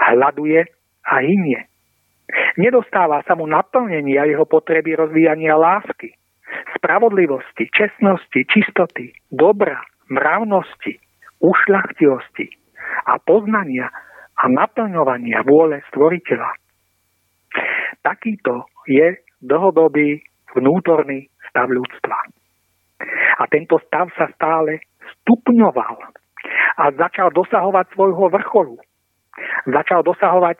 hľaduje a hynie. Nedostáva sa mu naplnenia jeho potreby rozvíjania lásky, spravodlivosti, čestnosti, čistoty, dobra, mravnosti, ušľachtivosti a poznania a naplňovania vôle stvoriteľa. Takýto je dlhodobý vnútorný stav ľudstva. A tento stav sa stále stupňoval a začal dosahovať svojho vrcholu. Začal dosahovať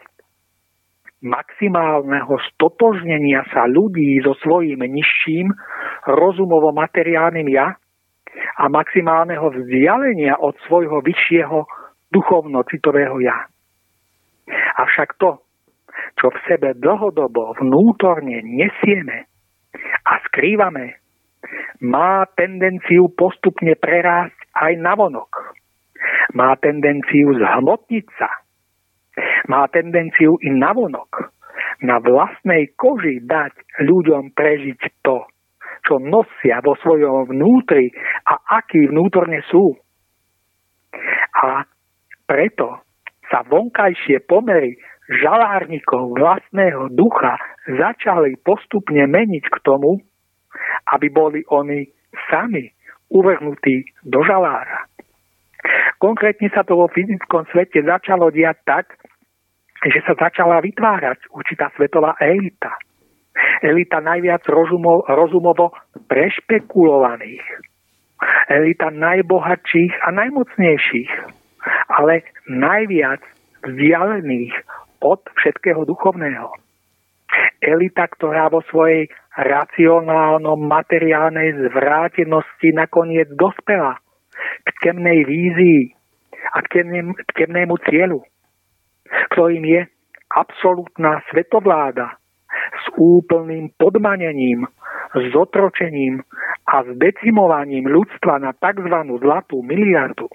maximálneho stotožnenia sa ľudí so svojím nižším rozumovo-materiálnym ja a maximálneho vzdialenia od svojho vyššieho duchovno-citového ja. Avšak to, čo v sebe dlhodobo vnútorne nesieme a skrývame, má tendenciu postupne prerásť aj na vonok. Má tendenciu zhmotniť sa. Má tendenciu i na vonok. Na vlastnej koži dať ľuďom prežiť to, čo nosia vo svojom vnútri a aký vnútorne sú. A preto sa vonkajšie pomery žalárnikov vlastného ducha začali postupne meniť k tomu, aby boli oni sami uvrhnutí do žalára. Konkrétne sa to vo fyzickom svete začalo diať tak, že sa začala vytvárať určitá svetová elita. Elita najviac rozumovo, rozumovo prešpekulovaných. Elita najbohatších a najmocnejších, ale najviac vzdialených od všetkého duchovného. Elita, ktorá vo svojej racionálno-materiálnej zvrátenosti nakoniec dospela k temnej vízii a k, temnému, k temnému cieľu, ktorým je absolútna svetovláda s úplným podmanením, s otročením a s decimovaním ľudstva na tzv. zlatú miliardu.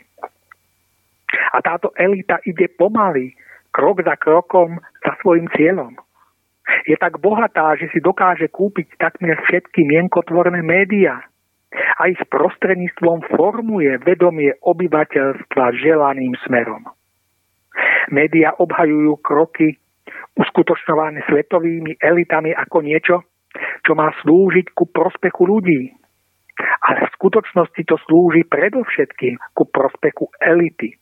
A táto elita ide pomaly, krok za krokom za svojim cieľom. Je tak bohatá, že si dokáže kúpiť takmer všetky mienkotvorné médiá a ich prostredníctvom formuje vedomie obyvateľstva želaným smerom. Média obhajujú kroky uskutočňované svetovými elitami ako niečo, čo má slúžiť ku prospechu ľudí. Ale v skutočnosti to slúži predovšetkým ku prospechu elity.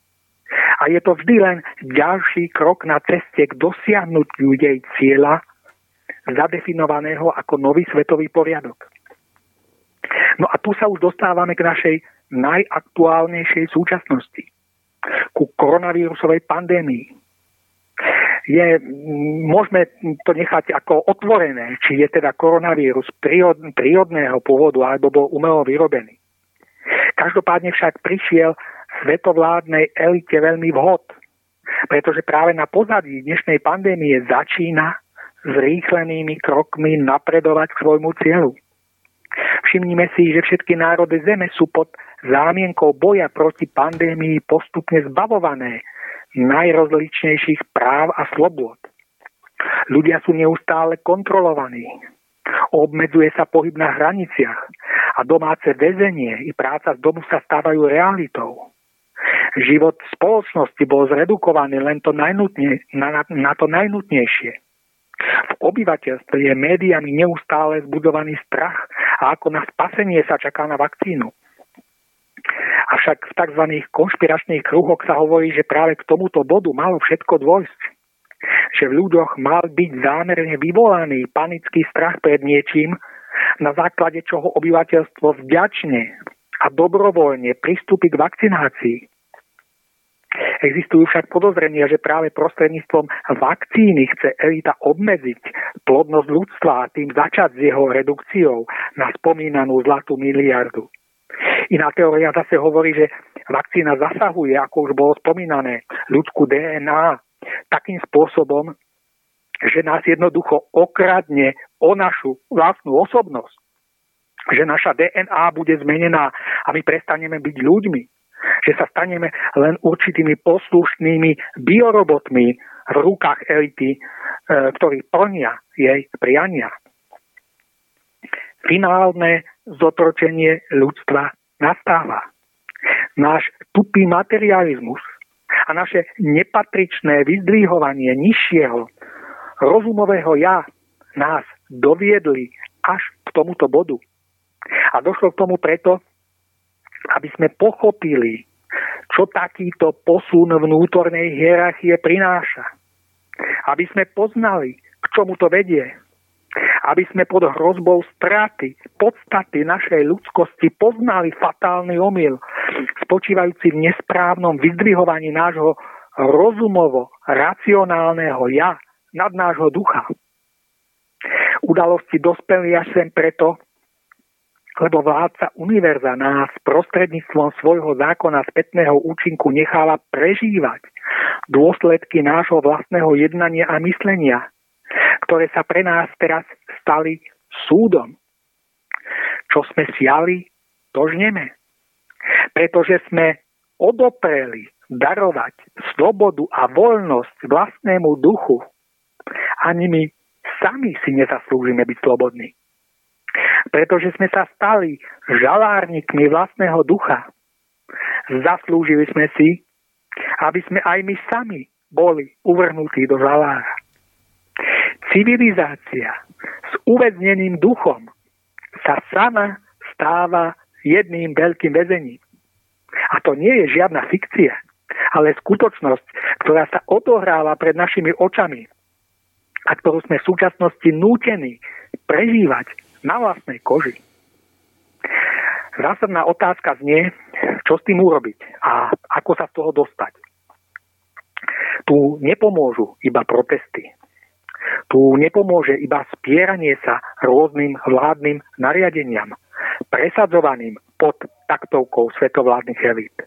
A je to vždy len ďalší krok na ceste k dosiahnutiu jej cieľa, zadefinovaného ako nový svetový poriadok. No a tu sa už dostávame k našej najaktuálnejšej súčasnosti, ku koronavírusovej pandémii. Je, môžeme to nechať ako otvorené, či je teda koronavírus prírod, prírodného pôvodu alebo bol umelo vyrobený. Každopádne však prišiel svetovládnej elite veľmi vhod, pretože práve na pozadí dnešnej pandémie začína zrýchlenými krokmi napredovať k svojmu cieľu. Všimnime si, že všetky národy Zeme sú pod zámienkou boja proti pandémii postupne zbavované najrozličnejších práv a slobôd. Ľudia sú neustále kontrolovaní. Obmedzuje sa pohyb na hraniciach a domáce väzenie i práca z domu sa stávajú realitou. Život spoločnosti bol zredukovaný len to najnutne, na, na to najnutnejšie. V obyvateľstve je médiami neustále zbudovaný strach a ako na spasenie sa čaká na vakcínu. Avšak v tzv. konšpiračných kruhoch sa hovorí, že práve k tomuto bodu malo všetko dôjsť. Že v ľuďoch mal byť zámerne vyvolaný panický strach pred niečím, na základe čoho obyvateľstvo vďačne a dobrovoľne pristúpi k vakcinácii. Existujú však podozrenia, že práve prostredníctvom vakcíny chce elita obmedziť plodnosť ľudstva a tým začať s jeho redukciou na spomínanú zlatú miliardu. Iná teória zase hovorí, že vakcína zasahuje, ako už bolo spomínané, ľudskú DNA takým spôsobom, že nás jednoducho okradne o našu vlastnú osobnosť. Že naša DNA bude zmenená a my prestaneme byť ľuďmi že sa staneme len určitými poslušnými biorobotmi v rukách elity, e, ktorí plnia jej priania. Finálne zotročenie ľudstva nastáva. Náš tupý materializmus a naše nepatričné vyzdvíhovanie nižšieho rozumového ja nás doviedli až k tomuto bodu. A došlo k tomu preto, aby sme pochopili, čo takýto posun vnútornej hierarchie prináša. Aby sme poznali, k čomu to vedie. Aby sme pod hrozbou straty podstaty našej ľudskosti poznali fatálny omyl, spočívajúci v nesprávnom vyzdvihovaní nášho rozumovo racionálneho ja nad nášho ducha. Udalosti dospeli až sem preto, lebo vládca univerza nás prostredníctvom svojho zákona spätného účinku necháva prežívať dôsledky nášho vlastného jednania a myslenia, ktoré sa pre nás teraz stali súdom. Čo sme siali, to žneme. Pretože sme odopreli darovať slobodu a voľnosť vlastnému duchu. Ani my sami si nezaslúžime byť slobodní pretože sme sa stali žalárnikmi vlastného ducha. Zaslúžili sme si, aby sme aj my sami boli uvrhnutí do žalára. Civilizácia s uväzneným duchom sa sama stáva jedným veľkým väzením. A to nie je žiadna fikcia, ale skutočnosť, ktorá sa odohráva pred našimi očami a ktorú sme v súčasnosti nútení prežívať na vlastnej koži. Zásadná otázka znie, čo s tým urobiť a ako sa z toho dostať. Tu nepomôžu iba protesty. Tu nepomôže iba spieranie sa rôznym vládnym nariadeniam, presadzovaným pod taktovkou svetovládnych elít.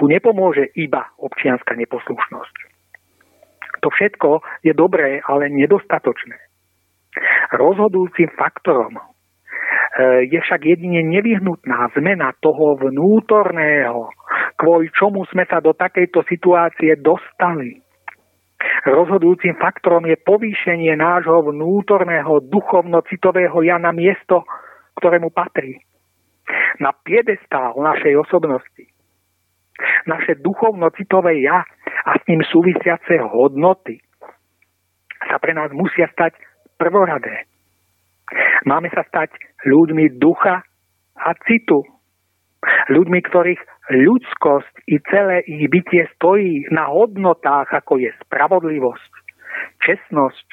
Tu nepomôže iba občianská neposlušnosť. To všetko je dobré, ale nedostatočné. Rozhodujúcim faktorom Eh, je však jedine nevyhnutná zmena toho vnútorného, kvôli čomu sme sa do takejto situácie dostali. Rozhodujúcim faktorom je povýšenie nášho vnútorného duchovno-citového ja na miesto, ktorému patrí. Na piedestál našej osobnosti. Naše duchovno-citové ja a s ním súvisiace hodnoty sa pre nás musia stať prvoradé. Máme sa stať ľuďmi ducha a citu. Ľuďmi, ktorých ľudskosť i celé ich bytie stojí na hodnotách, ako je spravodlivosť, čestnosť,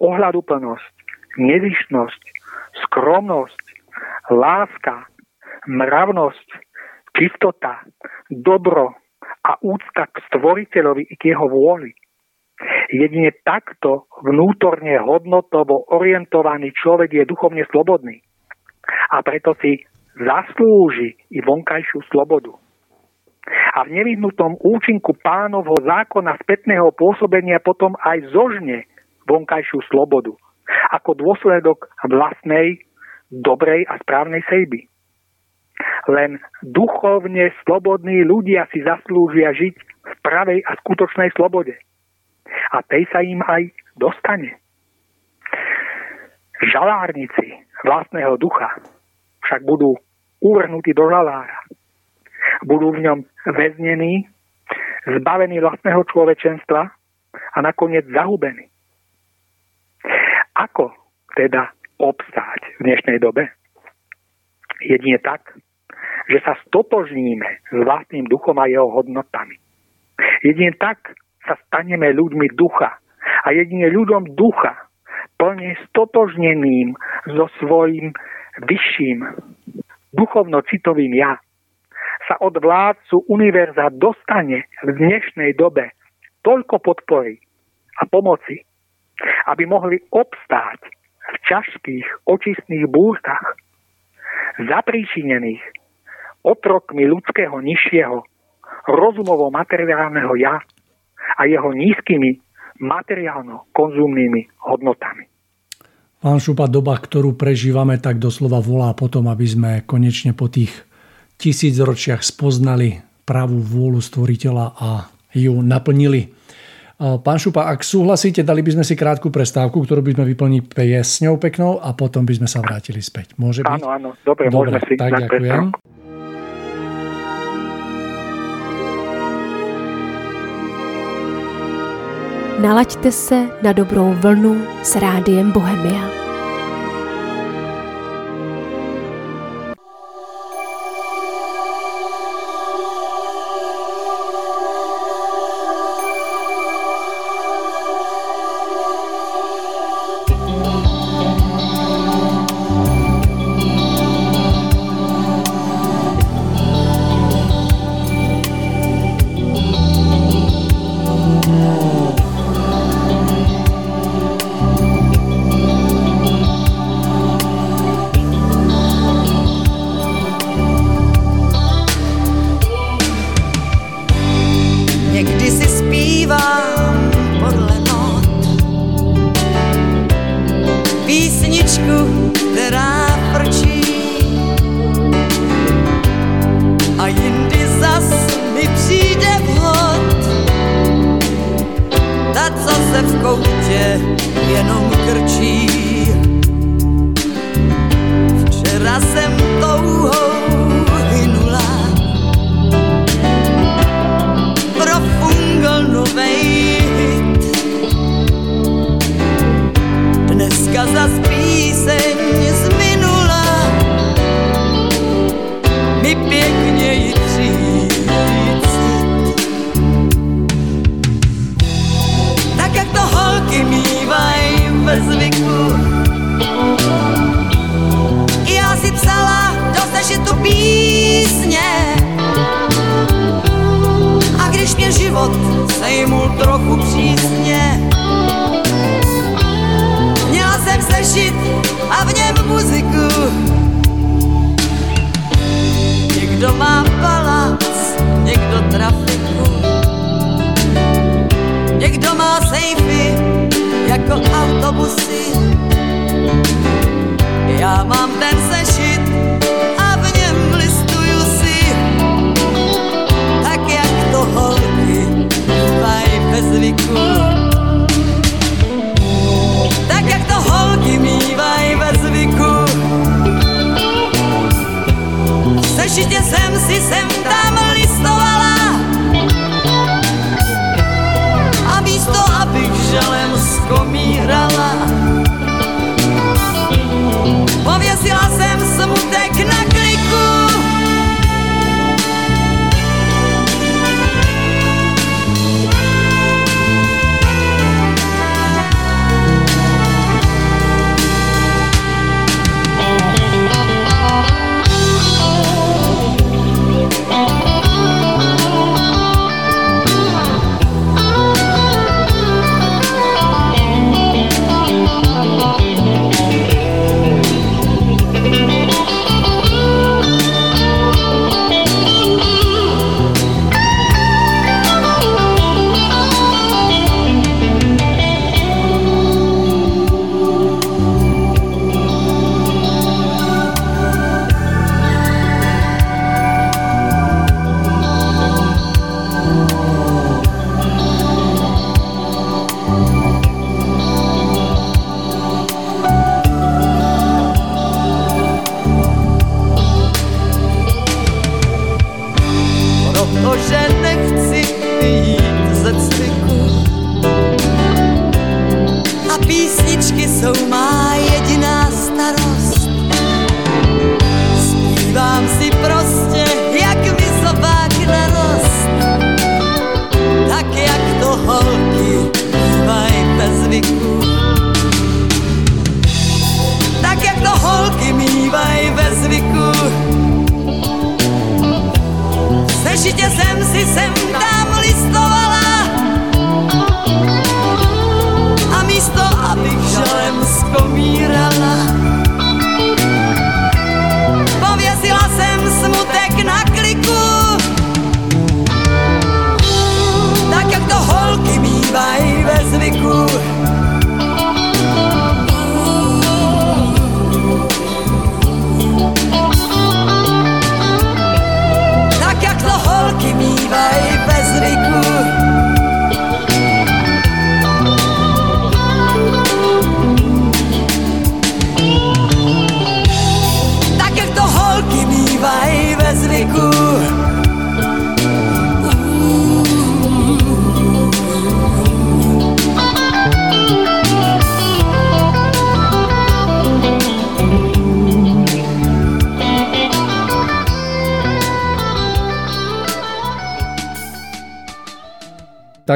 ohľaduplnosť, nezišnosť, skromnosť, láska, mravnosť, čistota, dobro a úcta k stvoriteľovi i k jeho vôli. Jedine takto vnútorne hodnotovo orientovaný človek je duchovne slobodný. A preto si zaslúži i vonkajšiu slobodu. A v nevyhnutnom účinku pánovho zákona spätného pôsobenia potom aj zožne vonkajšiu slobodu ako dôsledok vlastnej dobrej a správnej sejby. Len duchovne slobodní ľudia si zaslúžia žiť v pravej a skutočnej slobode a tej sa im aj dostane. Žalárnici vlastného ducha však budú uvrhnutí do žalára. Budú v ňom väznení, zbavení vlastného človečenstva a nakoniec zahubení. Ako teda obstáť v dnešnej dobe? Jedine tak, že sa stotožníme s vlastným duchom a jeho hodnotami. Jedine tak sa staneme ľuďmi ducha. A jedine ľuďom ducha, plne stotožneným so svojím vyšším duchovno-citovým ja, sa od vládcu univerza dostane v dnešnej dobe toľko podpory a pomoci, aby mohli obstáť v ťažkých očistných búrtach, zapríčinených otrokmi ľudského nižšieho, rozumovo-materiálneho ja, a jeho nízkymi materiálno-konzumnými hodnotami. Pán Šupa, doba, ktorú prežívame, tak doslova volá potom, aby sme konečne po tých tisícročiach spoznali pravú vôľu stvoriteľa a ju naplnili. Pán Šupa, ak súhlasíte, dali by sme si krátku prestávku, ktorú by sme vyplnili piesňou peknou a potom by sme sa vrátili späť. Môže byť? Áno, áno, dobre, dobre môžeme si tak ďakujem. Prestávku. Nalaďte se na dobrou vlnu s rádiem Bohemia.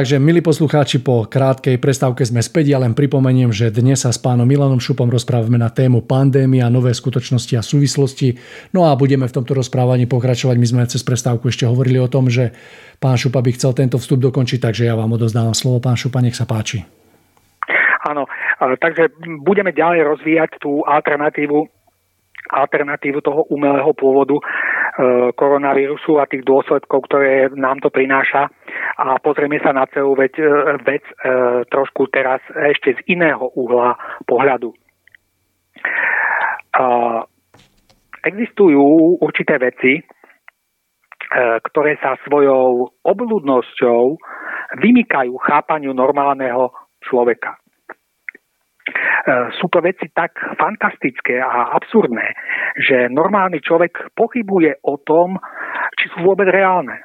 Takže, milí poslucháči, po krátkej prestávke sme späť. Ja len pripomeniem, že dnes sa s pánom Milanom Šupom rozprávame na tému pandémia, nové skutočnosti a súvislosti. No a budeme v tomto rozprávaní pokračovať. My sme cez prestávku ešte hovorili o tom, že pán Šupa by chcel tento vstup dokončiť, takže ja vám odozdávam slovo. Pán Šupa, nech sa páči. Áno, takže budeme ďalej rozvíjať tú alternatívu alternatívu toho umelého pôvodu koronavírusu a tých dôsledkov, ktoré nám to prináša a pozrieme sa na celú vec, e, vec e, trošku teraz ešte z iného uhla pohľadu. Existujú určité veci, ktoré sa svojou obľudnosťou vymykajú chápaniu normálneho človeka. E, sú to veci tak fantastické a absurdné, že normálny človek pochybuje o tom, či sú vôbec reálne.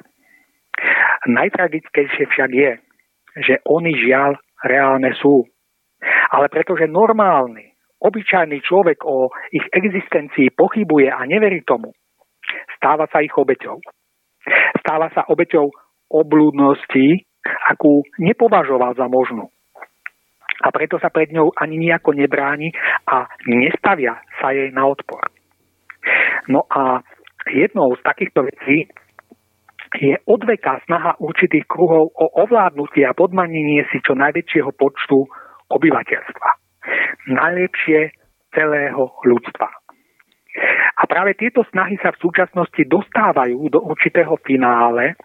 Najtragickejšie však je, že oni žiaľ reálne sú. Ale pretože normálny, obyčajný človek o ich existencii pochybuje a neverí tomu, stáva sa ich obeťou. Stáva sa obeťou oblúdnosti, akú nepovažoval za možnú a preto sa pred ňou ani nejako nebráni a nestavia sa jej na odpor. No a jednou z takýchto vecí je odveká snaha určitých kruhov o ovládnutie a podmanenie si čo najväčšieho počtu obyvateľstva. Najlepšie celého ľudstva. A práve tieto snahy sa v súčasnosti dostávajú do určitého finále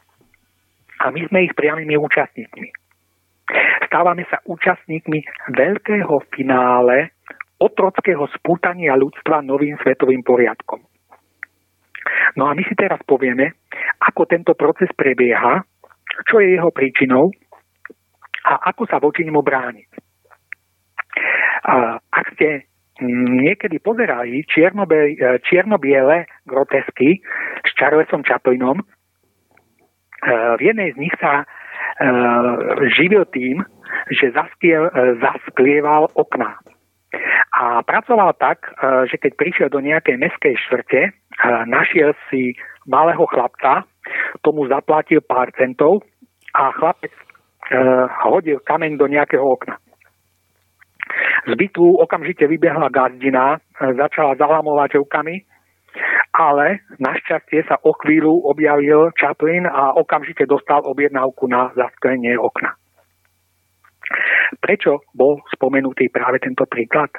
a my sme ich priamými účastníkmi. Stávame sa účastníkmi veľkého finále otrockého spútania ľudstva novým svetovým poriadkom. No a my si teraz povieme, ako tento proces prebieha, čo je jeho príčinou a ako sa voči nemu brániť. Ak ste niekedy pozerali čierno-biele grotesky s Charlesom Chaplinom, v jednej z nich sa živil tým, že zasklieval okná. A pracoval tak, že keď prišiel do nejakej meskej štvrte, našiel si malého chlapca, tomu zaplatil pár centov a chlapec hodil kameň do nejakého okna. Z bytu okamžite vybehla gazdina, začala zahlamovať rukami, ale našťastie sa o chvíľu objavil Chaplin a okamžite dostal objednávku na zasklenie okna. Prečo bol spomenutý práve tento príklad?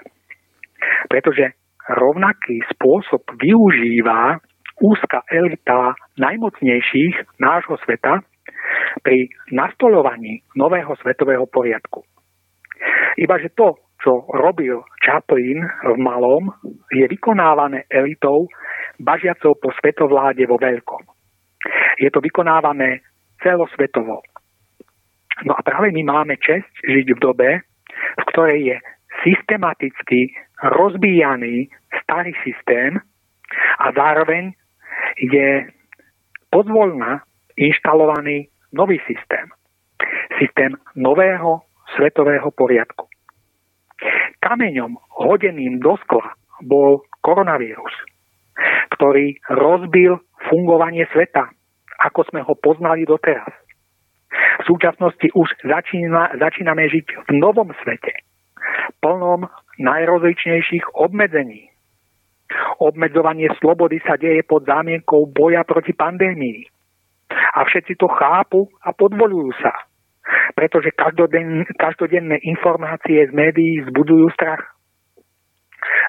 Pretože rovnaký spôsob využíva úzka elita najmocnejších nášho sveta pri nastolovaní nového svetového poriadku. Ibaže to, čo robil Chaplin v malom, je vykonávané elitou bažiacou po svetovláde vo veľkom. Je to vykonávané celosvetovo. No a práve my máme čest žiť v dobe, v ktorej je systematicky rozbíjaný starý systém a zároveň je pozvolna inštalovaný nový systém. Systém nového svetového poriadku. Kameňom hodeným do skla bol koronavírus, ktorý rozbil fungovanie sveta, ako sme ho poznali doteraz. V súčasnosti už začína, začíname žiť v novom svete, plnom najrozličnejších obmedzení. Obmedzovanie slobody sa deje pod zámienkou boja proti pandémii. A všetci to chápu a podvolujú sa, pretože každodenné, každodenné informácie z médií zbudujú strach.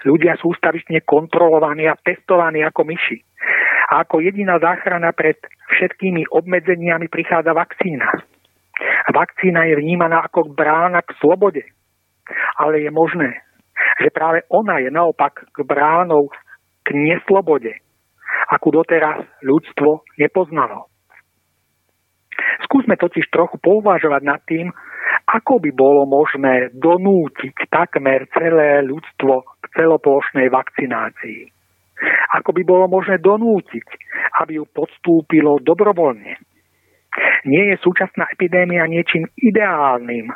Ľudia sú stavične kontrolovaní a testovaní ako myši. A ako jediná záchrana pred všetkými obmedzeniami prichádza vakcína. Vakcína je vnímaná ako brána k slobode. Ale je možné, že práve ona je naopak k bránou k neslobode, akú doteraz ľudstvo nepoznalo. Skúsme totiž trochu pouvažovať nad tým, ako by bolo možné donútiť takmer celé ľudstvo k celoplošnej vakcinácii. Ako by bolo možné donútiť, aby ju podstúpilo dobrovoľne. Nie je súčasná epidémia niečím ideálnym,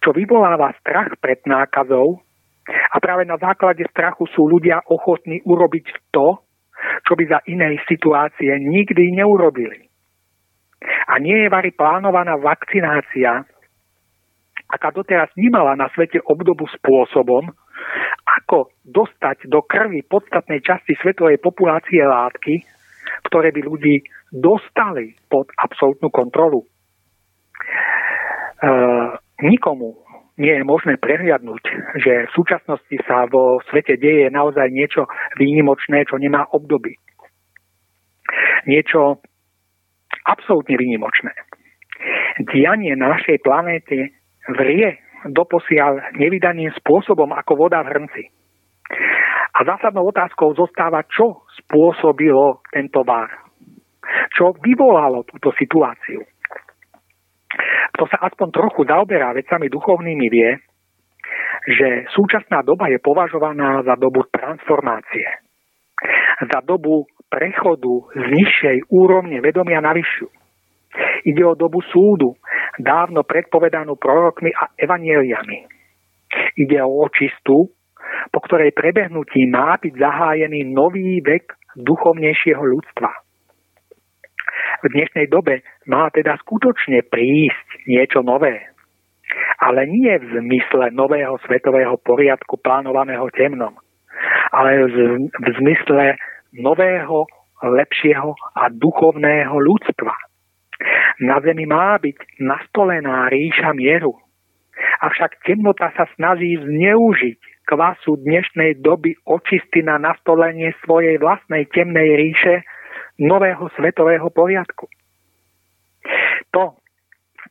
čo vyvoláva strach pred nákazou a práve na základe strachu sú ľudia ochotní urobiť to, čo by za inej situácie nikdy neurobili. A nie je vari plánovaná vakcinácia, aká doteraz nemala na svete obdobu spôsobom, ako dostať do krvi podstatnej časti svetovej populácie látky, ktoré by ľudí dostali pod absolútnu kontrolu. E, nikomu nie je možné prehliadnúť, že v súčasnosti sa vo svete deje naozaj niečo výnimočné, čo nemá obdoby. Niečo absolútne výnimočné. Dianie na našej planéte vrie doposiaľ nevydaným spôsobom ako voda v hrnci. A zásadnou otázkou zostáva, čo spôsobilo tento bar. Čo vyvolalo túto situáciu. Kto sa aspoň trochu zaoberá vecami duchovnými vie, že súčasná doba je považovaná za dobu transformácie. Za dobu prechodu z nižšej úrovne vedomia na vyššiu. Ide o dobu súdu, dávno predpovedanú prorokmi a evanieliami. Ide o očistu, po ktorej prebehnutí má byť zahájený nový vek duchovnejšieho ľudstva v dnešnej dobe má teda skutočne prísť niečo nové. Ale nie v zmysle nového svetového poriadku plánovaného temnom, ale v zmysle nového, lepšieho a duchovného ľudstva. Na zemi má byť nastolená ríša mieru. Avšak temnota sa snaží zneužiť kvasu dnešnej doby očisty na nastolenie svojej vlastnej temnej ríše nového svetového poriadku. To,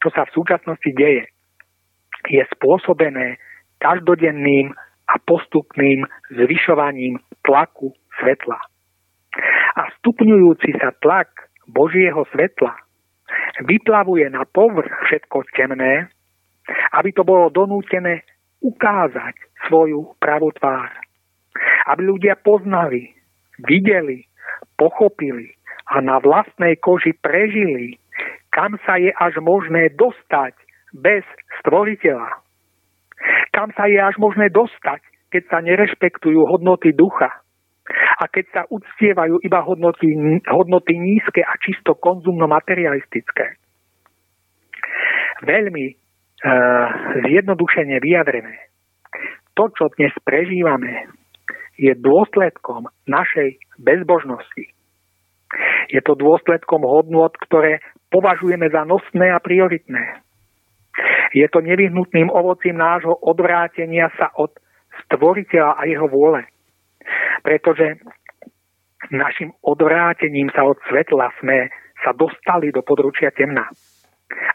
čo sa v súčasnosti deje, je spôsobené každodenným a postupným zvyšovaním tlaku svetla. A stupňujúci sa tlak Božieho svetla vyplavuje na povrch všetko temné, aby to bolo donútené ukázať svoju pravú tvár. Aby ľudia poznali, videli, pochopili a na vlastnej koži prežili, kam sa je až možné dostať bez stvoriteľa. Kam sa je až možné dostať, keď sa nerešpektujú hodnoty ducha a keď sa uctievajú iba hodnoty, hodnoty nízke a čisto konzumno-materialistické. Veľmi e, zjednodušene vyjadrené. To, čo dnes prežívame, je dôsledkom našej bezbožnosti. Je to dôsledkom hodnot, ktoré považujeme za nosné a prioritné. Je to nevyhnutným ovocím nášho odvrátenia sa od stvoriteľa a jeho vôle. Pretože našim odvrátením sa od svetla sme sa dostali do područia temna.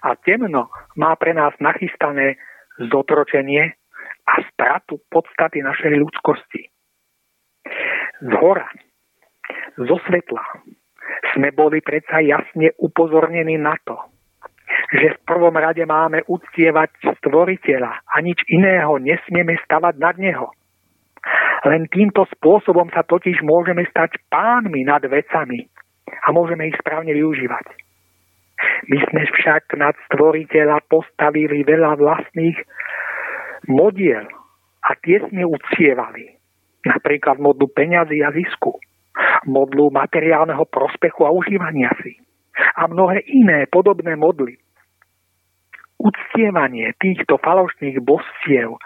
A temno má pre nás nachystané zotročenie a stratu podstaty našej ľudskosti. Z hora, zo svetla sme boli predsa jasne upozornení na to, že v prvom rade máme uctievať stvoriteľa a nič iného nesmieme stavať nad neho. Len týmto spôsobom sa totiž môžeme stať pánmi nad vecami a môžeme ich správne využívať. My sme však nad stvoriteľa postavili veľa vlastných modiel a tie sme uctievali. Napríklad modlu peňazí a zisku, modlu materiálneho prospechu a užívania si a mnohé iné podobné modly uctievanie týchto falošných bostiev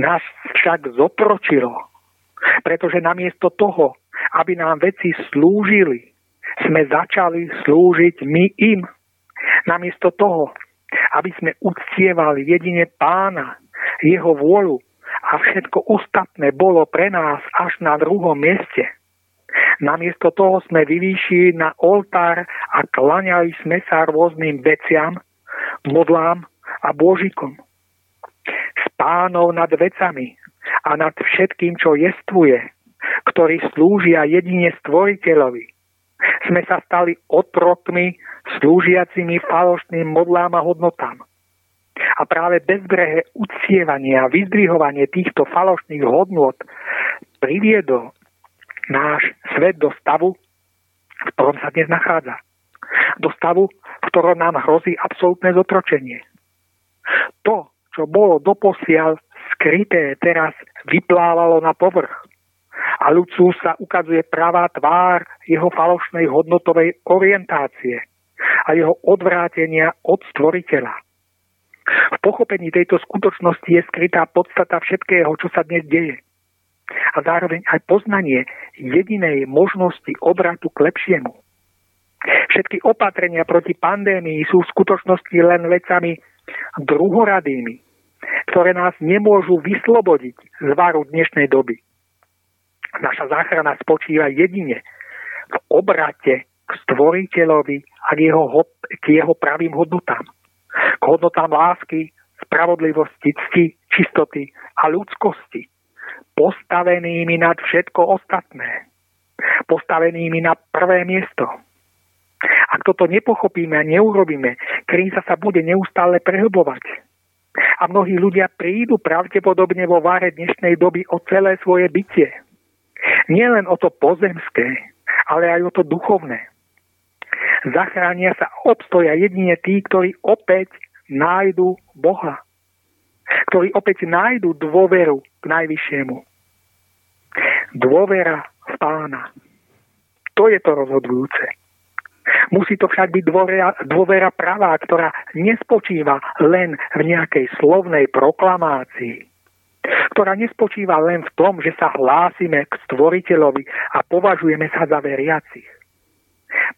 nás však zotročilo, pretože namiesto toho, aby nám veci slúžili, sme začali slúžiť my im. Namiesto toho, aby sme uctievali jedine pána, jeho vôľu a všetko ostatné bolo pre nás až na druhom mieste. Namiesto toho sme vyvýšili na oltár a klaňali sme sa rôznym veciam, modlám a Božikom. S pánov nad vecami a nad všetkým, čo jestvuje, ktorý slúžia jedine stvoriteľovi. Sme sa stali otrokmi slúžiacimi falošným modlám a hodnotám. A práve bezbrehe uctievanie a vyzdvihovanie týchto falošných hodnot priviedol náš svet do stavu, v ktorom sa dnes nachádza. Do stavu, v ktorom nám hrozí absolútne zotročenie. To, čo bolo doposiaľ skryté, teraz vyplávalo na povrch. A ľudcu sa ukazuje pravá tvár jeho falošnej hodnotovej orientácie a jeho odvrátenia od stvoriteľa. V pochopení tejto skutočnosti je skrytá podstata všetkého, čo sa dnes deje. A zároveň aj poznanie jedinej možnosti obratu k lepšiemu. Všetky opatrenia proti pandémii sú v skutočnosti len vecami druhoradými, ktoré nás nemôžu vyslobodiť z varu dnešnej doby. Naša záchrana spočíva jedine v obrate k stvoriteľovi a k jeho, k jeho pravým hodnotám. K hodnotám lásky, spravodlivosti, cti, čistoty a ľudskosti, postavenými nad všetko ostatné, postavenými na prvé miesto. Ak toto nepochopíme a neurobíme, kríza sa bude neustále prehlbovať. A mnohí ľudia prídu pravdepodobne vo váre dnešnej doby o celé svoje bytie. Nielen o to pozemské, ale aj o to duchovné. Zachránia sa obstoja jedine tí, ktorí opäť nájdu Boha. Ktorí opäť nájdu dôveru k Najvyššiemu. Dôvera v Pána. To je to rozhodujúce. Musí to však byť dôvera, dôvera pravá, ktorá nespočíva len v nejakej slovnej proklamácii, ktorá nespočíva len v tom, že sa hlásime k stvoriteľovi a považujeme sa za veriacich.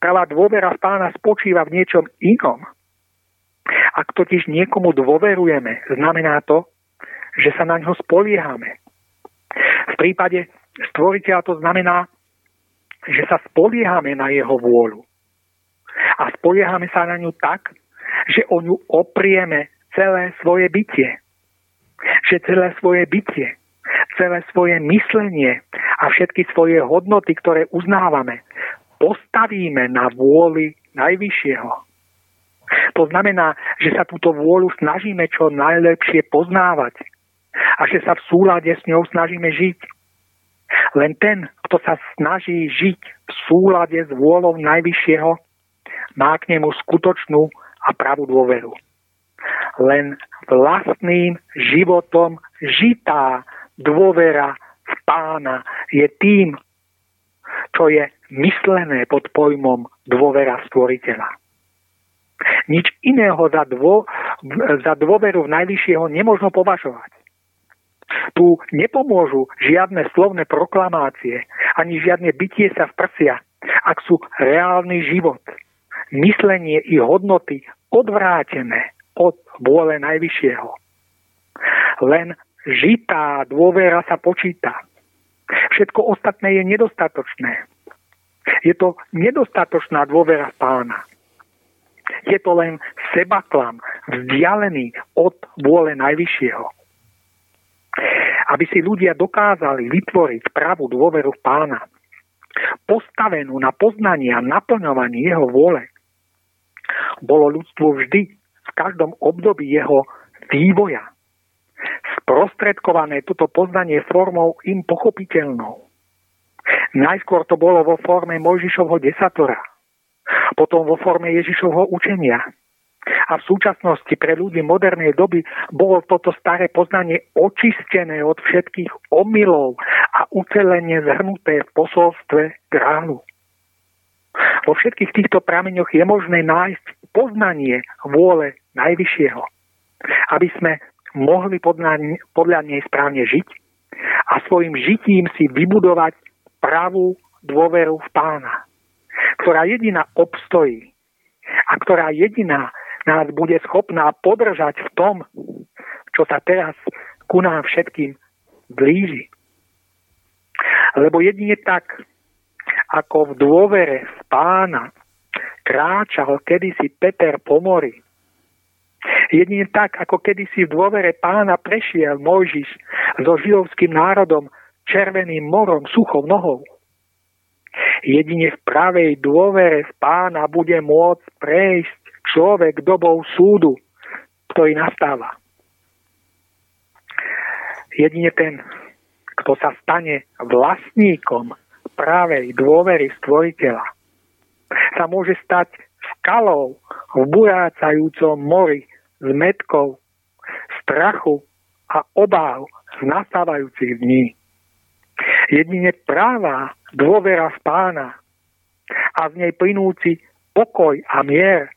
Pravá dôvera v pána spočíva v niečom inom Ak totiž niekomu dôverujeme, znamená to, že sa na ňo spoliehame. V prípade stvoriteľa to znamená, že sa spoliehame na jeho vôľu. A spoliehame sa na ňu tak, že o ňu oprieme celé svoje bytie. Že celé svoje bytie, celé svoje myslenie a všetky svoje hodnoty, ktoré uznávame, postavíme na vôli Najvyššieho. To znamená, že sa túto vôľu snažíme čo najlepšie poznávať a že sa v súlade s ňou snažíme žiť. Len ten, kto sa snaží žiť v súlade s vôľou Najvyššieho, má k nemu skutočnú a pravú dôveru. Len vlastným životom žitá dôvera v pána je tým, čo je myslené pod pojmom dôvera stvoriteľa. Nič iného za, dvo, za dôveru v najvyššieho nemôžno považovať. Tu nepomôžu žiadne slovné proklamácie, ani žiadne bytie sa v prsia, ak sú reálny život, myslenie i hodnoty odvrátené od vôle najvyššieho. Len žitá dôvera sa počíta. Všetko ostatné je nedostatočné. Je to nedostatočná dôvera pána. Je to len sebaklam, vzdialený od vôle najvyššieho. Aby si ľudia dokázali vytvoriť pravú dôveru v pána, postavenú na poznanie a naplňovanie jeho vôle, bolo ľudstvo vždy v každom období jeho vývoja sprostredkované toto poznanie formou im pochopiteľnou. Najskôr to bolo vo forme Mojžišovho desatora, potom vo forme Ježišovho učenia. A v súčasnosti pre ľudí modernej doby bolo toto staré poznanie očistené od všetkých omylov a ucelenie zhrnuté v posolstve grálu. Vo všetkých týchto prameňoch je možné nájsť poznanie vôle Najvyššieho, aby sme mohli podľa nej správne žiť a svojim žitím si vybudovať pravú dôveru v pána, ktorá jediná obstojí a ktorá jediná nás bude schopná podržať v tom, čo sa teraz ku nám všetkým blíži. Lebo jedine tak, ako v dôvere v pána kráčal kedysi Peter po mori, Jedine tak, ako kedysi v dôvere pána prešiel Mojžiš so židovským národom červeným morom suchou nohou. Jedine v pravej dôvere v pána bude môcť prejsť človek dobou súdu, ktorý nastáva. Jedine ten, kto sa stane vlastníkom pravej dôvery stvoriteľa, sa môže stať skalou v burácajúcom mori zmetkov, strachu a obáv z nastávajúcich dní. Jedine práva dôvera v pána a z nej plynúci pokoj a mier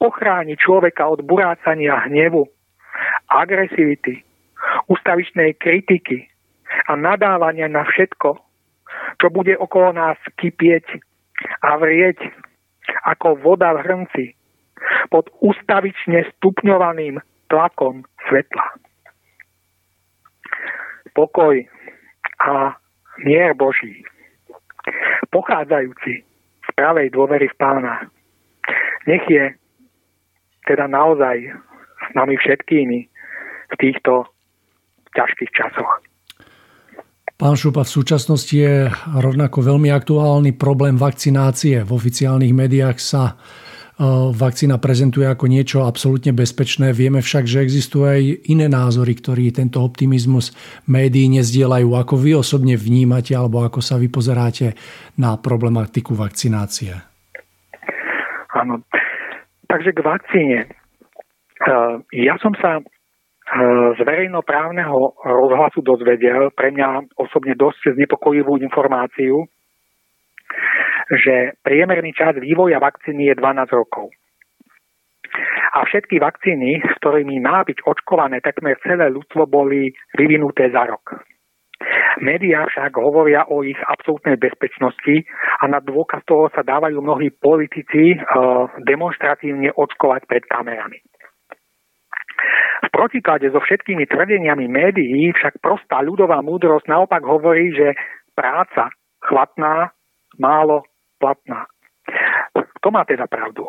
ochráni človeka od burácania hnevu, agresivity, ustavičnej kritiky a nadávania na všetko, čo bude okolo nás kypieť a vrieť ako voda v hrnci pod ustavične stupňovaným tlakom svetla. Pokoj a mier Boží, pochádzajúci z pravej dôvery v pána, nech je teda naozaj s nami všetkými v týchto ťažkých časoch. Pán Šupa, v súčasnosti je rovnako veľmi aktuálny problém vakcinácie. V oficiálnych médiách sa vakcína prezentuje ako niečo absolútne bezpečné. Vieme však, že existujú aj iné názory, ktorí tento optimizmus médií nezdielajú. Ako vy osobne vnímate alebo ako sa vy pozeráte na problematiku vakcinácie? Áno. Takže k vakcíne. Ja som sa z verejnoprávneho rozhlasu dozvedel pre mňa osobne dosť znepokojivú informáciu, že priemerný čas vývoja vakcíny je 12 rokov. A všetky vakcíny, s ktorými má byť očkované takmer celé ľudstvo, boli vyvinuté za rok. Média však hovoria o ich absolútnej bezpečnosti a na dôkaz toho sa dávajú mnohí politici uh, demonstratívne očkovať pred kamerami. V protiklade so všetkými tvrdeniami médií však prostá ľudová múdrosť naopak hovorí, že práca chvatná, málo platná. Kto má teda pravdu?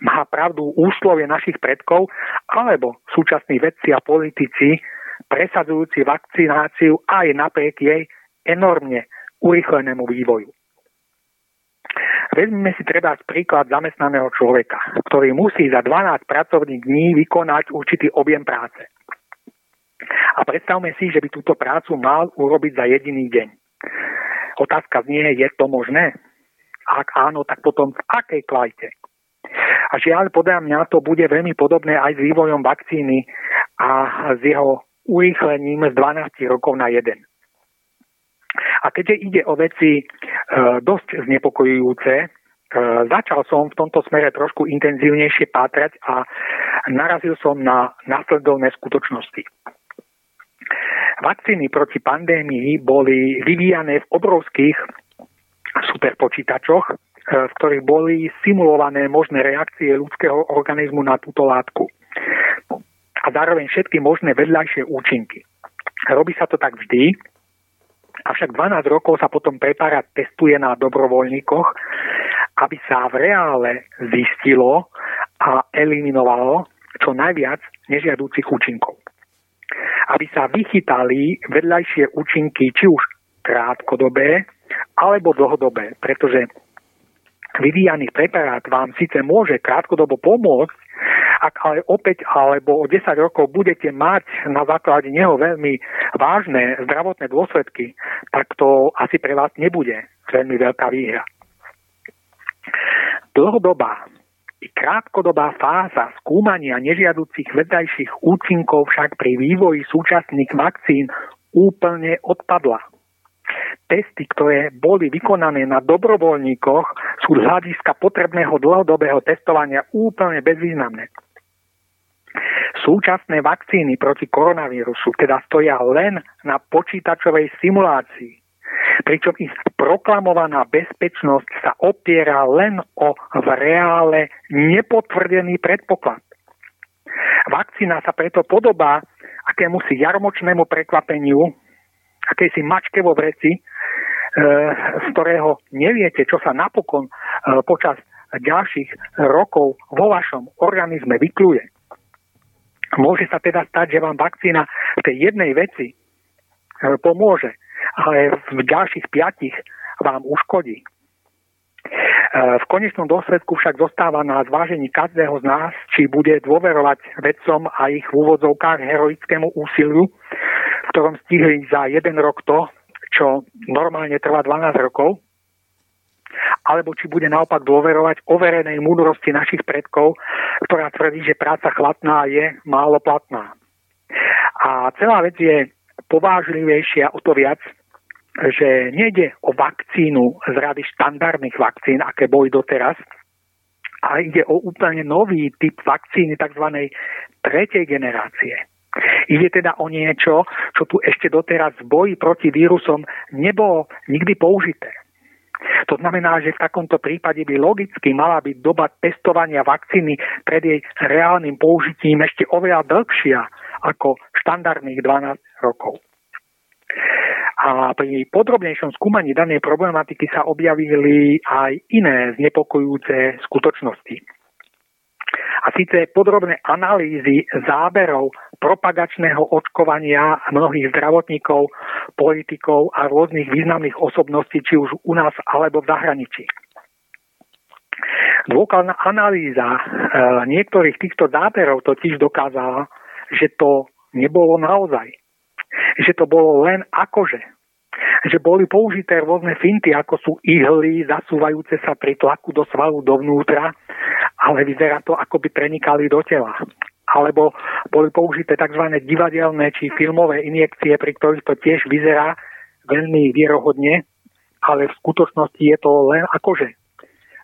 Má pravdu úslovie našich predkov alebo súčasní vedci a politici presadzujúci vakcináciu aj napriek jej enormne urychlenému vývoju. Vezmeme si treba príklad zamestnaného človeka, ktorý musí za 12 pracovných dní vykonať určitý objem práce. A predstavme si, že by túto prácu mal urobiť za jediný deň. Otázka znie, je to možné? Ak áno, tak potom v akej kvalite? A žiaľ, podľa mňa to bude veľmi podobné aj s vývojom vakcíny a s jeho urýchlením z 12 rokov na 1. A keďže ide o veci e, dosť znepokojujúce, e, začal som v tomto smere trošku intenzívnejšie pátrať a narazil som na následovné skutočnosti. Vakcíny proti pandémii boli vyvíjané v obrovských superpočítačoch, e, v ktorých boli simulované možné reakcie ľudského organizmu na túto látku a zároveň všetky možné vedľajšie účinky. Robí sa to tak vždy, avšak 12 rokov sa potom preparát testuje na dobrovoľníkoch, aby sa v reále zistilo a eliminovalo čo najviac nežiadúcich účinkov. Aby sa vychytali vedľajšie účinky, či už krátkodobé alebo dlhodobé, pretože vyvíjaný preparát vám síce môže krátkodobo pomôcť, ak ale opäť alebo o 10 rokov budete mať na základe neho veľmi vážne zdravotné dôsledky, tak to asi pre vás nebude veľmi veľká výhra. Dlhodobá i krátkodobá fáza skúmania nežiaducich vedajších účinkov však pri vývoji súčasných vakcín úplne odpadla. Testy, ktoré boli vykonané na dobrovoľníkoch, sú z hľadiska potrebného dlhodobého testovania úplne bezvýznamné. Súčasné vakcíny proti koronavírusu teda stoja len na počítačovej simulácii, pričom ich proklamovaná bezpečnosť sa opiera len o v reále nepotvrdený predpoklad. Vakcína sa preto podobá akémusi jarmočnému prekvapeniu, akejsi mačke vo vreci, e, z ktorého neviete, čo sa napokon e, počas ďalších rokov vo vašom organizme vykluje. Môže sa teda stať, že vám vakcína v tej jednej veci e, pomôže, ale v ďalších piatich vám uškodí. E, v konečnom dôsledku však zostáva na zvážení každého z nás, či bude dôverovať vedcom a ich v úvodzovkách heroickému úsiliu, v ktorom stihli za jeden rok to, čo normálne trvá 12 rokov, alebo či bude naopak dôverovať overenej múdrosti našich predkov, ktorá tvrdí, že práca chladná je málo platná. A celá vec je povážlivejšia o to viac, že nejde o vakcínu z rady štandardných vakcín, aké boli doteraz, ale ide o úplne nový typ vakcíny tzv. tretej generácie. Ide teda o niečo, čo tu ešte doteraz v boji proti vírusom nebolo nikdy použité. To znamená, že v takomto prípade by logicky mala byť doba testovania vakcíny pred jej reálnym použitím ešte oveľa dlhšia ako štandardných 12 rokov. A pri podrobnejšom skúmaní danej problematiky sa objavili aj iné znepokojúce skutočnosti. A síce podrobné analýzy záberov propagačného očkovania mnohých zdravotníkov, politikov a rôznych významných osobností, či už u nás alebo v zahraničí. Dôkladná analýza e, niektorých týchto záberov totiž dokázala, že to nebolo naozaj. Že to bolo len akože. Že boli použité rôzne finty, ako sú ihly zasúvajúce sa pri tlaku do svalu dovnútra, ale vyzerá to, ako by prenikali do tela alebo boli použité tzv. divadelné či filmové injekcie, pri ktorých to tiež vyzerá veľmi vierohodne, ale v skutočnosti je to len akože.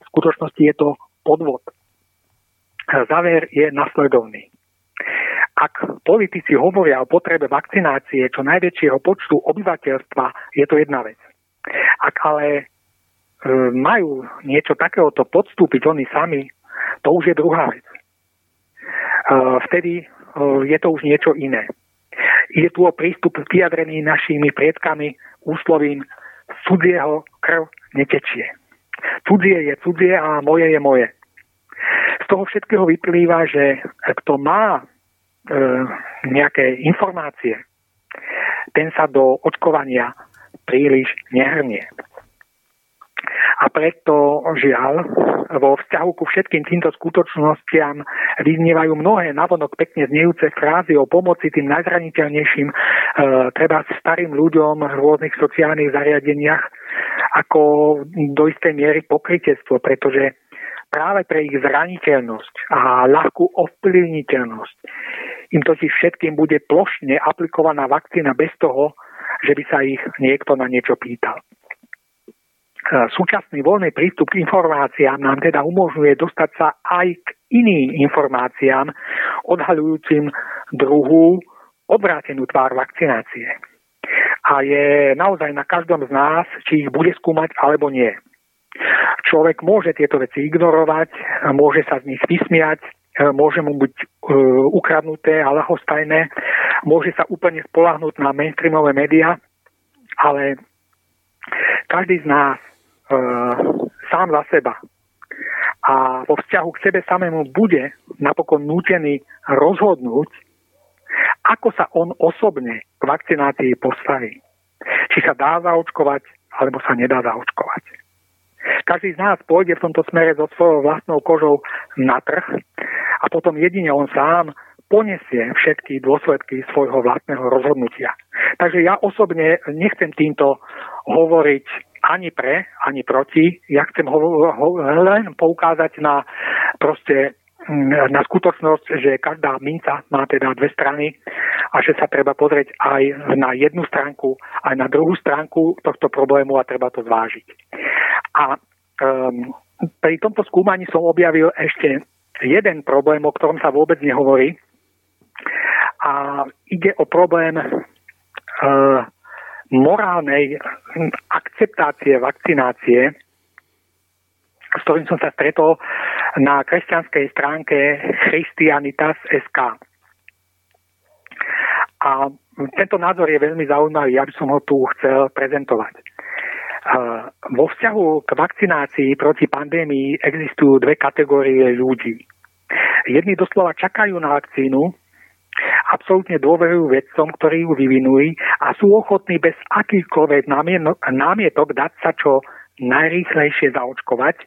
V skutočnosti je to podvod. Záver je nasledovný. Ak politici hovoria o potrebe vakcinácie čo najväčšieho počtu obyvateľstva, je to jedna vec. Ak ale e, majú niečo takéhoto podstúpiť oni sami, to už je druhá vec. Vtedy je to už niečo iné. Je tu o prístup vyjadrený našimi predkami úslovím cudzieho krv netečie. Cudzie je cudzie a moje je moje. Z toho všetkého vyplýva, že kto má e, nejaké informácie, ten sa do očkovania príliš nehrnie. A preto, žiaľ, vo vzťahu ku všetkým týmto skutočnostiam vyznievajú mnohé navonok pekne znejúce frázy o pomoci tým najzraniteľnejším, e, treba starým ľuďom v rôznych sociálnych zariadeniach, ako do istej miery pokrytectvo, pretože práve pre ich zraniteľnosť a ľahkú ovplyvniteľnosť im totiž všetkým bude plošne aplikovaná vakcína bez toho, že by sa ich niekto na niečo pýtal. Súčasný voľný prístup k informáciám nám teda umožňuje dostať sa aj k iným informáciám, odhaľujúcim druhú obrátenú tvár vakcinácie. A je naozaj na každom z nás, či ich bude skúmať alebo nie. Človek môže tieto veci ignorovať, môže sa z nich vysmiať, môže mu byť uh, ukradnuté a lahostajné, môže sa úplne spolahnúť na mainstreamové médiá, ale každý z nás uh, sám za seba a vo vzťahu k sebe samému bude napokon nútený rozhodnúť, ako sa on osobne k vakcinácii postaví. Či sa dá zaočkovať, alebo sa nedá zaočkovať. Každý z nás pôjde v tomto smere so svojou vlastnou kožou na trh a potom jedine on sám poniesie všetky dôsledky svojho vlastného rozhodnutia. Takže ja osobne nechcem týmto hovoriť ani pre, ani proti. Ja chcem ho, ho, len poukázať na proste na skutočnosť, že každá minca má teda dve strany a že sa treba pozrieť aj na jednu stránku, aj na druhú stránku tohto problému a treba to zvážiť. A um, pri tomto skúmaní som objavil ešte jeden problém, o ktorom sa vôbec nehovorí. A ide o problém uh, morálnej akceptácie vakcinácie, s ktorým som sa stretol na kresťanskej stránke Christianitas.sk. A tento názor je veľmi zaujímavý, ja by som ho tu chcel prezentovať. Vo vzťahu k vakcinácii proti pandémii existujú dve kategórie ľudí. Jedni doslova čakajú na vakcínu, absolútne dôverujú vedcom, ktorí ju vyvinuli a sú ochotní bez akýchkoľvek námietok dať sa čo najrýchlejšie zaočkovať,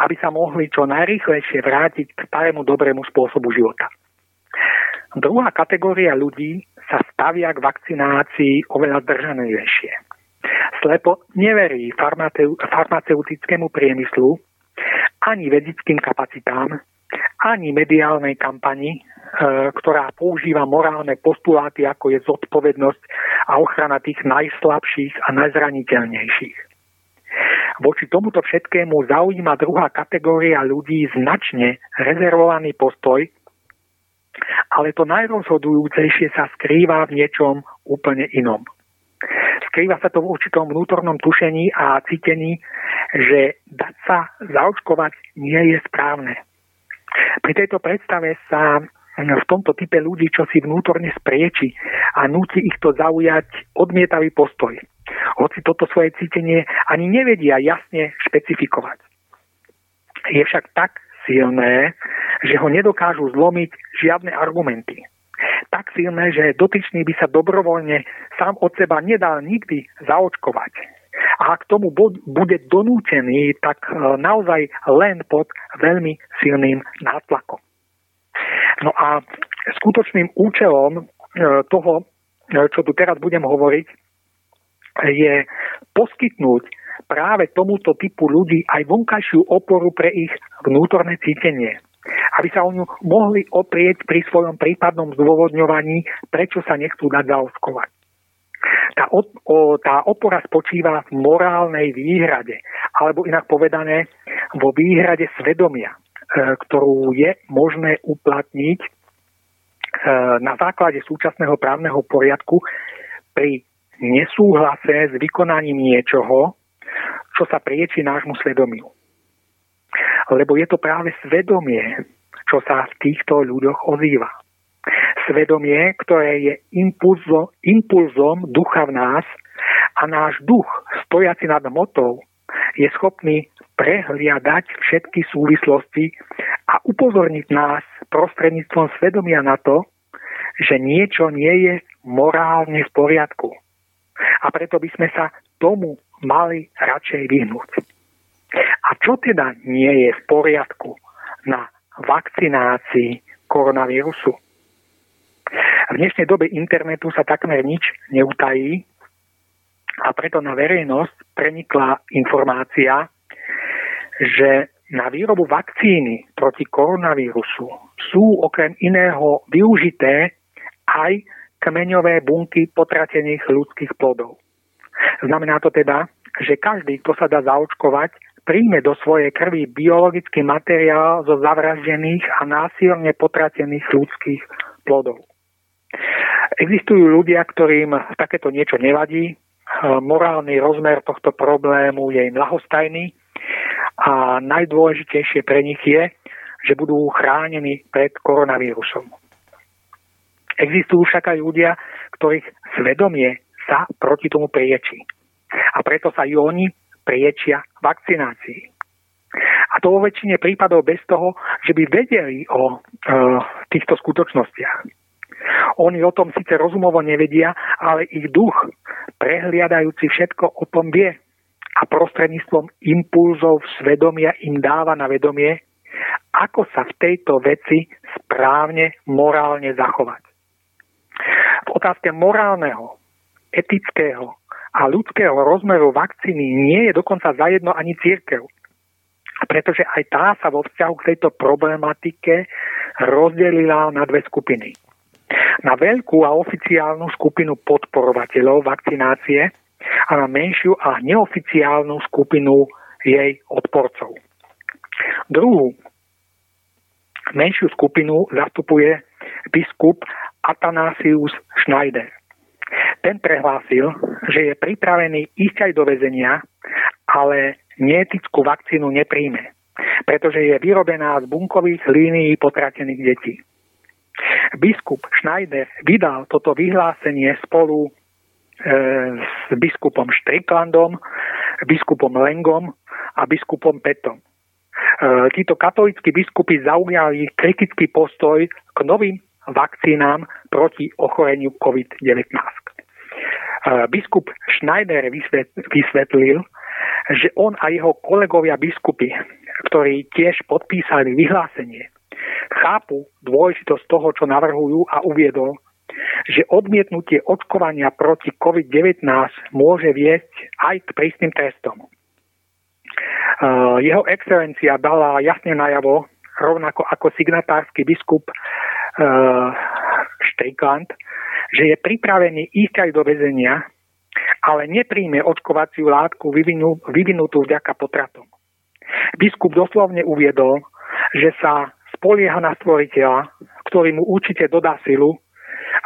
aby sa mohli čo najrýchlejšie vrátiť k starému dobrému spôsobu života. Druhá kategória ľudí sa stavia k vakcinácii oveľa zdržanejšie. Slepo neverí farmaceutickému priemyslu ani vedeckým kapacitám, ani mediálnej kampani, e, ktorá používa morálne postuláty, ako je zodpovednosť a ochrana tých najslabších a najzraniteľnejších. Voči tomuto všetkému zaujíma druhá kategória ľudí značne rezervovaný postoj, ale to najrozhodujúcejšie sa skrýva v niečom úplne inom. Skrýva sa to v určitom vnútornom tušení a cítení, že dať sa zaočkovať nie je správne pri tejto predstave sa v tomto type ľudí, čo si vnútorne sprieči a núti ich to zaujať odmietavý postoj. Hoci toto svoje cítenie ani nevedia jasne špecifikovať. Je však tak silné, že ho nedokážu zlomiť žiadne argumenty. Tak silné, že dotyčný by sa dobrovoľne sám od seba nedal nikdy zaočkovať a ak tomu bude donútený, tak e, naozaj len pod veľmi silným nátlakom. No a skutočným účelom e, toho, e, čo tu teraz budem hovoriť, je poskytnúť práve tomuto typu ľudí aj vonkajšiu oporu pre ich vnútorné cítenie. Aby sa o ňu mohli oprieť pri svojom prípadnom zdôvodňovaní, prečo sa nechcú dať zaoskovať. Tá, o, o, tá opora spočíva v morálnej výhrade, alebo inak povedané vo výhrade svedomia, ktorú je možné uplatniť e, na základe súčasného právneho poriadku pri nesúhlase s vykonaním niečoho, čo sa prieči nášmu svedomiu. Lebo je to práve svedomie, čo sa v týchto ľuďoch ozýva. svedomie, ktoré je impulzo, impulzom ducha v nás a náš duch, stojaci nad motou, je schopný prehliadať všetky súvislosti a upozorniť nás prostredníctvom svedomia na to, že niečo nie je morálne v poriadku. A preto by sme sa tomu mali radšej vyhnúť. A čo teda nie je v poriadku na vakcinácii koronavírusu? V dnešnej dobe internetu sa takmer nič neutají a preto na verejnosť prenikla informácia, že na výrobu vakcíny proti koronavírusu sú okrem iného využité aj kmeňové bunky potratených ľudských plodov. Znamená to teda, že každý, kto sa dá zaočkovať, príjme do svojej krvi biologický materiál zo zavraždených a násilne potratených ľudských plodov. Existujú ľudia, ktorým takéto niečo nevadí, morálny rozmer tohto problému je im lahostajný a najdôležitejšie pre nich je, že budú chránení pred koronavírusom. Existujú však aj ľudia, ktorých svedomie sa proti tomu priečí. A preto sa i oni priečia vakcinácii. A to vo väčšine prípadov bez toho, že by vedeli o e, týchto skutočnostiach. Oni o tom síce rozumovo nevedia, ale ich duch, prehliadajúci všetko o tom vie a prostredníctvom impulzov svedomia im dáva na vedomie, ako sa v tejto veci správne morálne zachovať. V otázke morálneho, etického a ľudského rozmeru vakcíny nie je dokonca zajedno ani církev. Pretože aj tá sa vo vzťahu k tejto problematike rozdelila na dve skupiny. Na veľkú a oficiálnu skupinu podporovateľov vakcinácie a na menšiu a neoficiálnu skupinu jej odporcov. Druhú menšiu skupinu zastupuje biskup Atanasius Schneider. Ten prehlásil, že je pripravený ísť aj do väzenia, ale neetickú vakcínu nepríjme, pretože je vyrobená z bunkových línií potratených detí. Biskup Schneider vydal toto vyhlásenie spolu E, s biskupom Štriklandom, biskupom Lengom a biskupom Petom. E, títo katolíckí biskupy zaujali kritický postoj k novým vakcínám proti ochoreniu COVID-19. E, biskup Schneider vysvetlil, že on a jeho kolegovia biskupy, ktorí tiež podpísali vyhlásenie, chápu dôležitosť toho, čo navrhujú a uviedol, že odmietnutie očkovania proti COVID-19 môže viesť aj k prísnym testom. Uh, jeho excelencia dala jasne najavo, rovnako ako signatársky biskup Strickland, že je pripravený ísť aj do väzenia, ale nepríjme očkovaciu látku vyvinutú vďaka potratom. Biskup doslovne uviedol, že sa spolieha na stvoriteľa, ktorý mu určite dodá silu,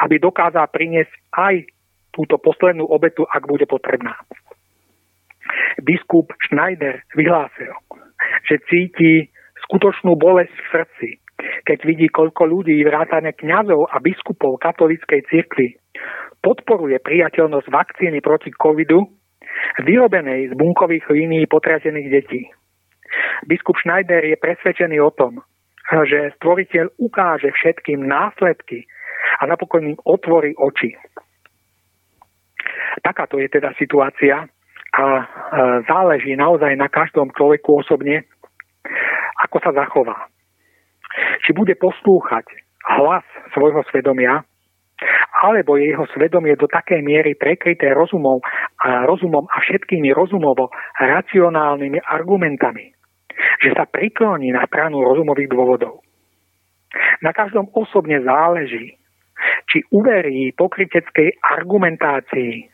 aby dokázal priniesť aj túto poslednú obetu, ak bude potrebná. Biskup Schneider vyhlásil, že cíti skutočnú bolesť v srdci, keď vidí, koľko ľudí, vrátane kňazov a biskupov katolíckej cirkvi, podporuje priateľnosť vakcíny proti covidu, vyrobenej z bunkových línií potratených detí. Biskup Schneider je presvedčený o tom, že stvoriteľ ukáže všetkým následky a napokon im otvorí oči. Takáto je teda situácia a záleží naozaj na každom človeku osobne, ako sa zachová. Či bude poslúchať hlas svojho svedomia, alebo je jeho svedomie do takej miery prekryté rozumom a, rozumom a všetkými rozumovo racionálnymi argumentami, že sa prikloní na stranu rozumových dôvodov. Na každom osobne záleží, či uverí pokryteckej argumentácii,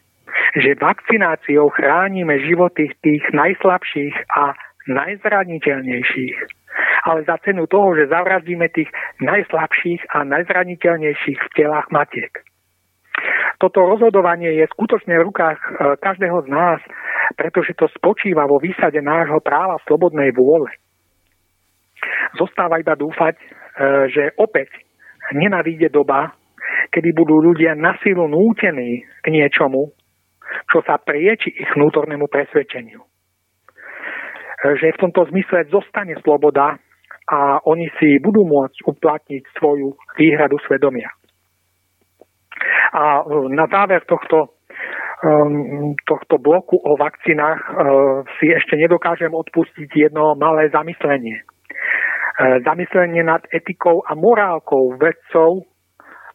že vakcináciou chránime životy tých najslabších a najzraniteľnejších. Ale za cenu toho, že zavraždíme tých najslabších a najzraniteľnejších v telách matiek. Toto rozhodovanie je skutočne v rukách e, každého z nás, pretože to spočíva vo výsade nášho práva slobodnej vôle. Zostáva iba dúfať, e, že opäť nenadíde doba, kedy budú ľudia na silu nútení k niečomu, čo sa prieči ich vnútornému presvedčeniu. Že v tomto zmysle zostane sloboda a oni si budú môcť uplatniť svoju výhradu svedomia. A na záver tohto, tohto bloku o vakcínach uh, si ešte nedokážem odpustiť jedno malé zamyslenie. Uh, zamyslenie nad etikou a morálkou vedcov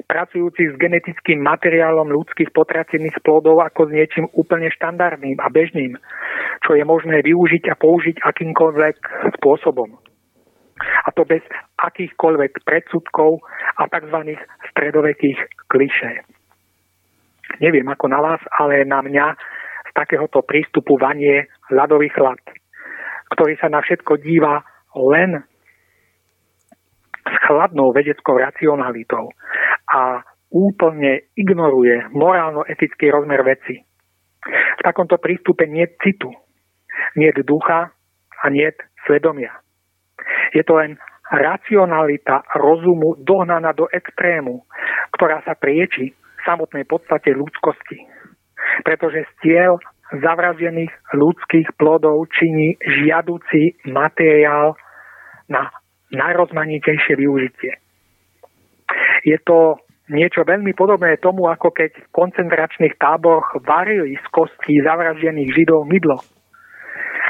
pracujúcich s genetickým materiálom ľudských potracených plodov ako s niečím úplne štandardným a bežným, čo je možné využiť a použiť akýmkoľvek spôsobom. A to bez akýchkoľvek predsudkov a tzv. stredovekých klišé. Neviem ako na vás, ale na mňa z takéhoto prístupu vanie ľadový chlad, ktorý sa na všetko díva len s chladnou vedeckou racionalitou a úplne ignoruje morálno-etický rozmer veci. V takomto prístupe nie citu, nie ducha a nie svedomia. Je to len racionalita rozumu dohnaná do extrému, ktorá sa prieči samotnej podstate ľudskosti. Pretože stiel zavražených ľudských plodov činí žiaducí materiál na najrozmanitejšie využitie. Je to niečo veľmi podobné tomu, ako keď v koncentračných táboroch varili z kostí zavraždených židov mydlo.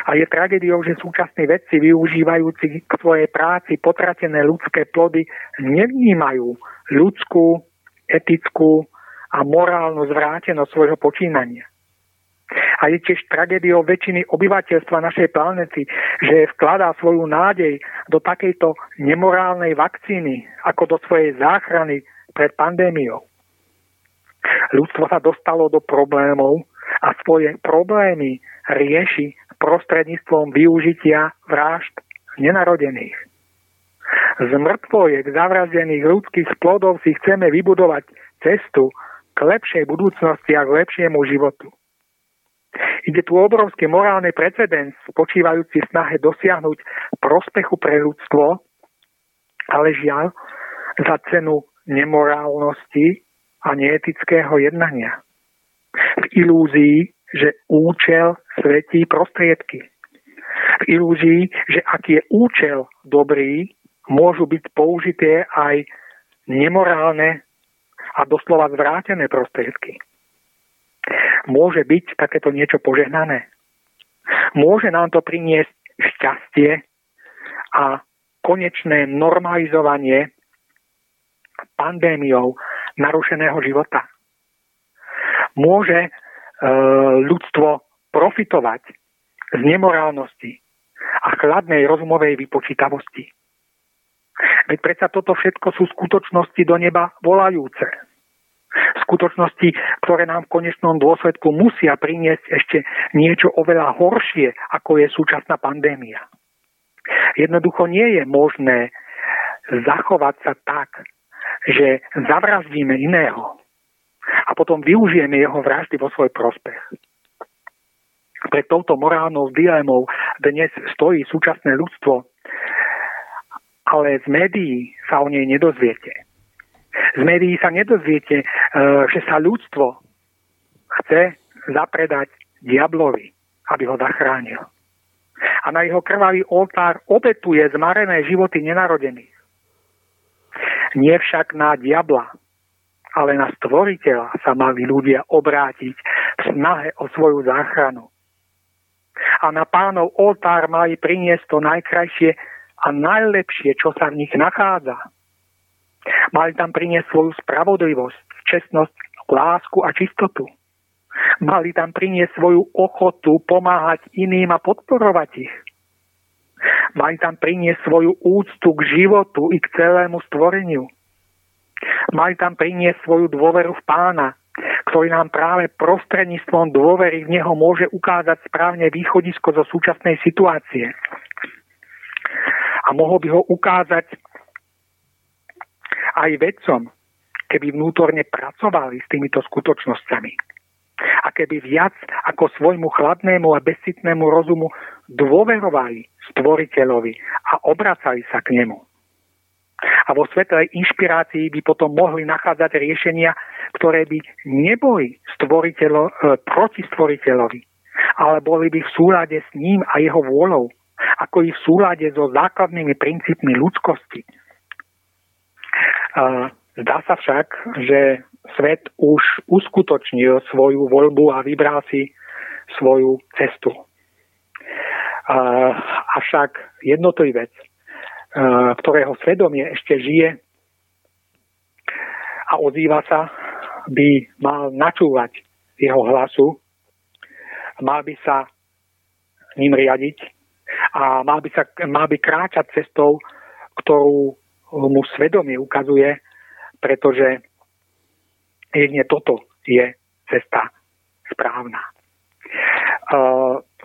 A je tragédiou, že súčasní vedci využívajúci k svojej práci potratené ľudské plody nevnímajú ľudskú, etickú a morálnu zvrátenosť svojho počínania. A je tiež tragédiou väčšiny obyvateľstva našej planety, že vkladá svoju nádej do takejto nemorálnej vakcíny ako do svojej záchrany pred pandémiou. Ľudstvo sa dostalo do problémov a svoje problémy rieši prostredníctvom využitia vražd nenarodených. Z mŕtvojek zavrazených ľudských plodov si chceme vybudovať cestu k lepšej budúcnosti a k lepšiemu životu. Ide tu obrovský morálny precedens spočívajúci v snahe dosiahnuť prospechu pre ľudstvo, ale žiaľ za cenu nemorálnosti a neetického jednania. V ilúzii, že účel svetí prostriedky. V ilúzii, že ak je účel dobrý, môžu byť použité aj nemorálne a doslova zvrátené prostriedky. Môže byť takéto niečo požehnané. Môže nám to priniesť šťastie a konečné normalizovanie pandémiou narušeného života. Môže e, ľudstvo profitovať z nemorálnosti a chladnej rozumovej vypočítavosti. Veď predsa toto všetko sú skutočnosti do neba volajúce. Skutočnosti, ktoré nám v konečnom dôsledku musia priniesť ešte niečo oveľa horšie, ako je súčasná pandémia. Jednoducho nie je možné zachovať sa tak, že zavraždíme iného a potom využijeme jeho vraždy vo svoj prospech. Pred touto morálnou dilemou dnes stojí súčasné ľudstvo ale z médií sa o nej nedozviete. Z médií sa nedozviete, e, že sa ľudstvo chce zapredať diablovi, aby ho zachránil. A na jeho krvavý oltár obetuje zmarené životy nenarodených. Nie však na diabla, ale na stvoriteľa sa mali ľudia obrátiť v snahe o svoju záchranu. A na pánov oltár mali priniesť to najkrajšie a najlepšie, čo sa v nich nachádza. Mali tam priniesť svoju spravodlivosť, čestnosť, lásku a čistotu. Mali tam priniesť svoju ochotu pomáhať iným a podporovať ich. Mali tam priniesť svoju úctu k životu i k celému stvoreniu. Mali tam priniesť svoju dôveru v pána, ktorý nám práve prostredníctvom dôvery v neho môže ukázať správne východisko zo súčasnej situácie a mohol by ho ukázať aj vedcom, keby vnútorne pracovali s týmito skutočnosťami. A keby viac ako svojmu chladnému a bezcitnému rozumu dôverovali stvoriteľovi a obracali sa k nemu. A vo svetlej inšpirácii by potom mohli nachádzať riešenia, ktoré by neboli stvoriteľo, e, proti stvoriteľovi, ale boli by v súlade s ním a jeho vôľou, ako i v súlade so základnými princípmi ľudskosti. Zdá sa však, že svet už uskutočnil svoju voľbu a vybral si svoju cestu. Avšak jednotlivec, ktorého svedomie ešte žije a ozýva sa, by mal načúvať jeho hlasu, mal by sa ním riadiť a mal by, sa, mal by kráčať cestou, ktorú mu svedomie ukazuje, pretože jedne toto je cesta správna.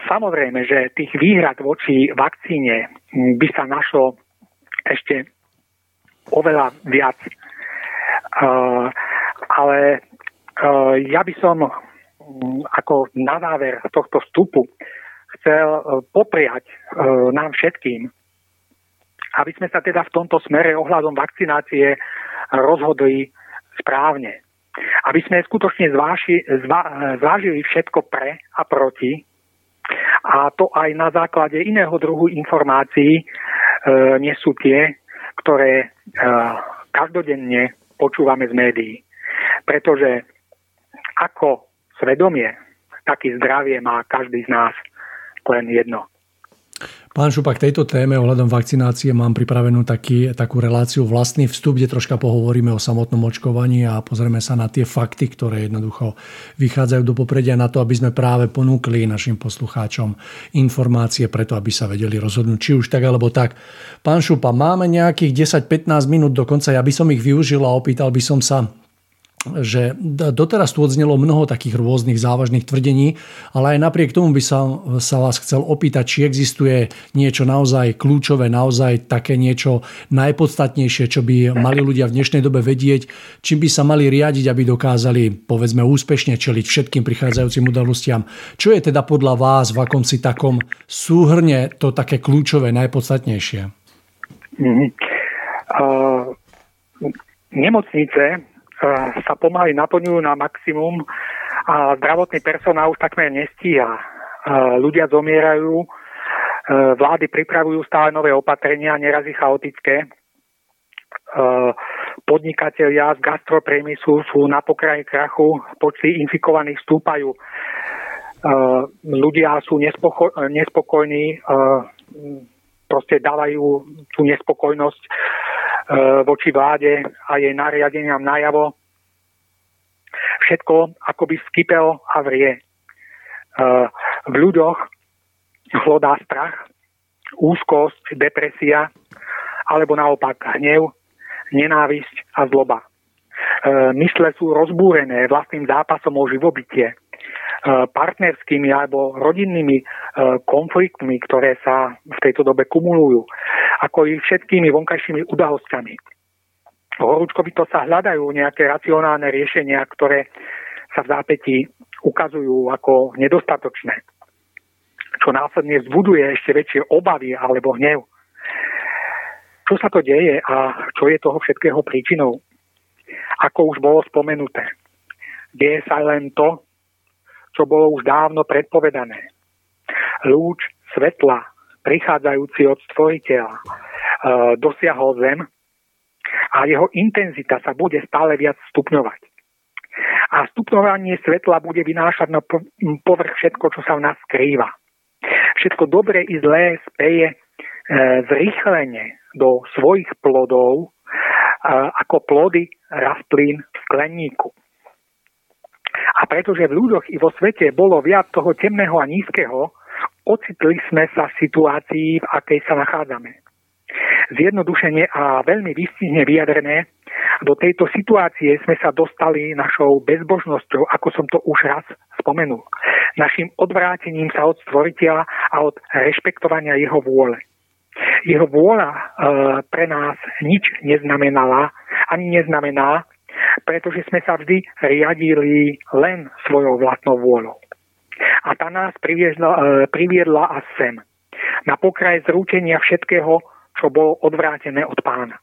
Samozrejme, že tých výhrad voči vakcíne by sa našlo ešte oveľa viac. Uh, ale uh, ja by som um, ako na záver tohto vstupu chcel popriať nám všetkým, aby sme sa teda v tomto smere ohľadom vakcinácie rozhodli správne. Aby sme skutočne zváži, zvá, zvážili všetko pre a proti a to aj na základe iného druhu informácií, E, nie sú tie, ktoré e, každodenne počúvame z médií. Pretože ako svedomie, taký zdravie má každý z nás len jedno. Pán Šupa, k tejto téme ohľadom vakcinácie mám pripravenú taký, takú reláciu vlastný vstup, kde troška pohovoríme o samotnom očkovaní a pozrieme sa na tie fakty, ktoré jednoducho vychádzajú do popredia na to, aby sme práve ponúkli našim poslucháčom informácie preto, aby sa vedeli rozhodnúť, či už tak alebo tak. Pán Šupa, máme nejakých 10-15 minút dokonca, ja by som ich využil a opýtal by som sa že doteraz tu odznelo mnoho takých rôznych závažných tvrdení, ale aj napriek tomu by sa, sa vás chcel opýtať, či existuje niečo naozaj kľúčové, naozaj také niečo najpodstatnejšie, čo by mali ľudia v dnešnej dobe vedieť, čím by sa mali riadiť, aby dokázali, povedzme, úspešne čeliť všetkým prichádzajúcim udalostiam. Čo je teda podľa vás v akomsi takom súhrne to také kľúčové, najpodstatnejšie? Mm-hmm. Uh, nemocnice sa pomaly naplňujú na maximum a zdravotný personál už takmer nestíha. Ľudia zomierajú, vlády pripravujú stále nové opatrenia, neraz ich chaotické. Podnikatelia z gastropriemyslu sú na pokraji krachu, počty infikovaných stúpajú. Ľudia sú nespoko- nespokojní, proste dávajú tú nespokojnosť E, voči vláde a jej nariadeniam najavo. Všetko akoby skypelo a vrie. E, v ľuďoch hlodá strach, úzkosť, depresia, alebo naopak hnev, nenávisť a zloba. E, mysle sú rozbúrené vlastným zápasom o živobytie, partnerskými alebo rodinnými konfliktmi, ktoré sa v tejto dobe kumulujú ako i všetkými vonkajšími udalosťami. Horúčkovito sa hľadajú nejaké racionálne riešenia, ktoré sa v zápätí ukazujú ako nedostatočné, čo následne vzbuduje ešte väčšie obavy alebo hnev. Čo sa to deje a čo je toho všetkého príčinou? Ako už bolo spomenuté, deje sa len to, čo bolo už dávno predpovedané. Lúč svetla prichádzajúci od stvoriteľa e, dosiahol zem a jeho intenzita sa bude stále viac stupňovať. A stupňovanie svetla bude vynášať na povrch všetko, čo sa v nás skrýva. Všetko dobré i zlé speje e, zrýchlenie do svojich plodov e, ako plody rastlín v skleníku. A pretože v ľuďoch i vo svete bolo viac toho temného a nízkeho, ocitli sme sa v situácii, v akej sa nachádzame. Zjednodušene a veľmi vystihne vyjadrené, do tejto situácie sme sa dostali našou bezbožnosťou, ako som to už raz spomenul. Našim odvrátením sa od stvoriteľa a od rešpektovania jeho vôle. Jeho vôľa e, pre nás nič neznamenala, ani neznamená, pretože sme sa vždy riadili len svojou vlastnou vôľou. A tá nás priviedla, e, priviedla a sem. Na pokraj zrútenia všetkého, čo bolo odvrátené od pána.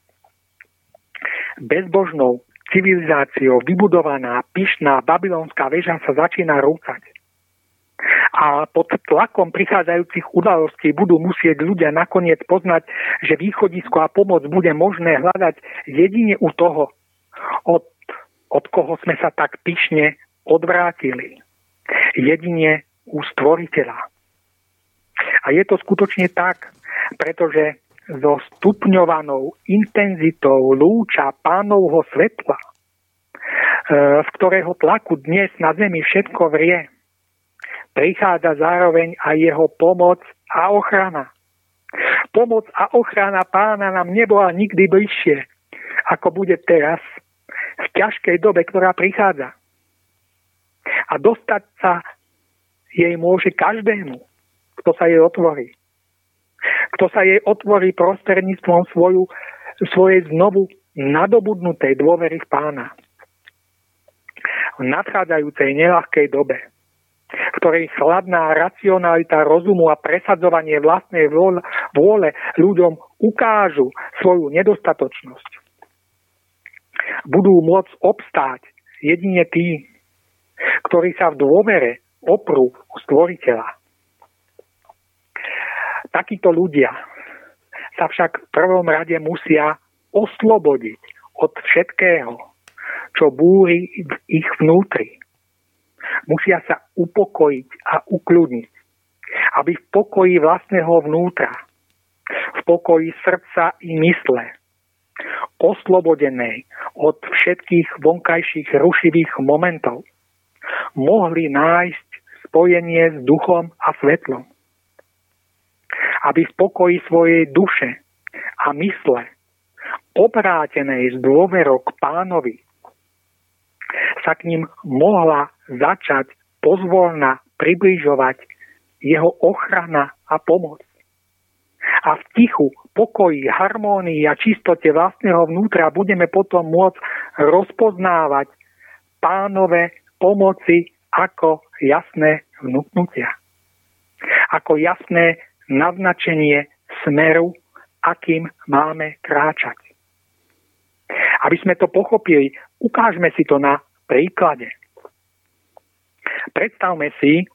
bezbožnou civilizáciou vybudovaná pyšná babylonská väža sa začína rúcať. A pod tlakom prichádzajúcich udalostí budú musieť ľudia nakoniec poznať, že východisko a pomoc bude možné hľadať jedine u toho, od, od koho sme sa tak pyšne odvrátili. Jedine u stvoriteľa. A je to skutočne tak, pretože so stupňovanou intenzitou lúča pánovho svetla, e, v ktorého tlaku dnes na Zemi všetko vrie, prichádza zároveň aj jeho pomoc a ochrana. Pomoc a ochrana pána nám nebola nikdy bližšie, ako bude teraz, v ťažkej dobe, ktorá prichádza. A dostať sa jej môže každému, kto sa jej otvorí kto sa jej otvorí prostredníctvom svoju, svojej znovu nadobudnutej dôvery v pána. V nadchádzajúcej nelahkej dobe, v ktorej chladná racionalita rozumu a presadzovanie vlastnej vôle ľuďom ukážu svoju nedostatočnosť, budú môcť obstáť jedine tí, ktorí sa v dôvere oprú u stvoriteľa Takíto ľudia sa však v prvom rade musia oslobodiť od všetkého, čo búri v ich vnútri. Musia sa upokojiť a ukľudniť, aby v pokoji vlastného vnútra, v pokoji srdca i mysle, oslobodenej od všetkých vonkajších rušivých momentov, mohli nájsť spojenie s duchom a svetlom aby v pokoji svojej duše a mysle, obrátenej z dôverok pánovi, sa k ním mohla začať pozvolna približovať jeho ochrana a pomoc. A v tichu, pokoji, harmónii a čistote vlastného vnútra budeme potom môcť rozpoznávať pánové pomoci ako jasné vnúknutia. Ako jasné naznačenie smeru, akým máme kráčať. Aby sme to pochopili, ukážme si to na príklade. Predstavme si,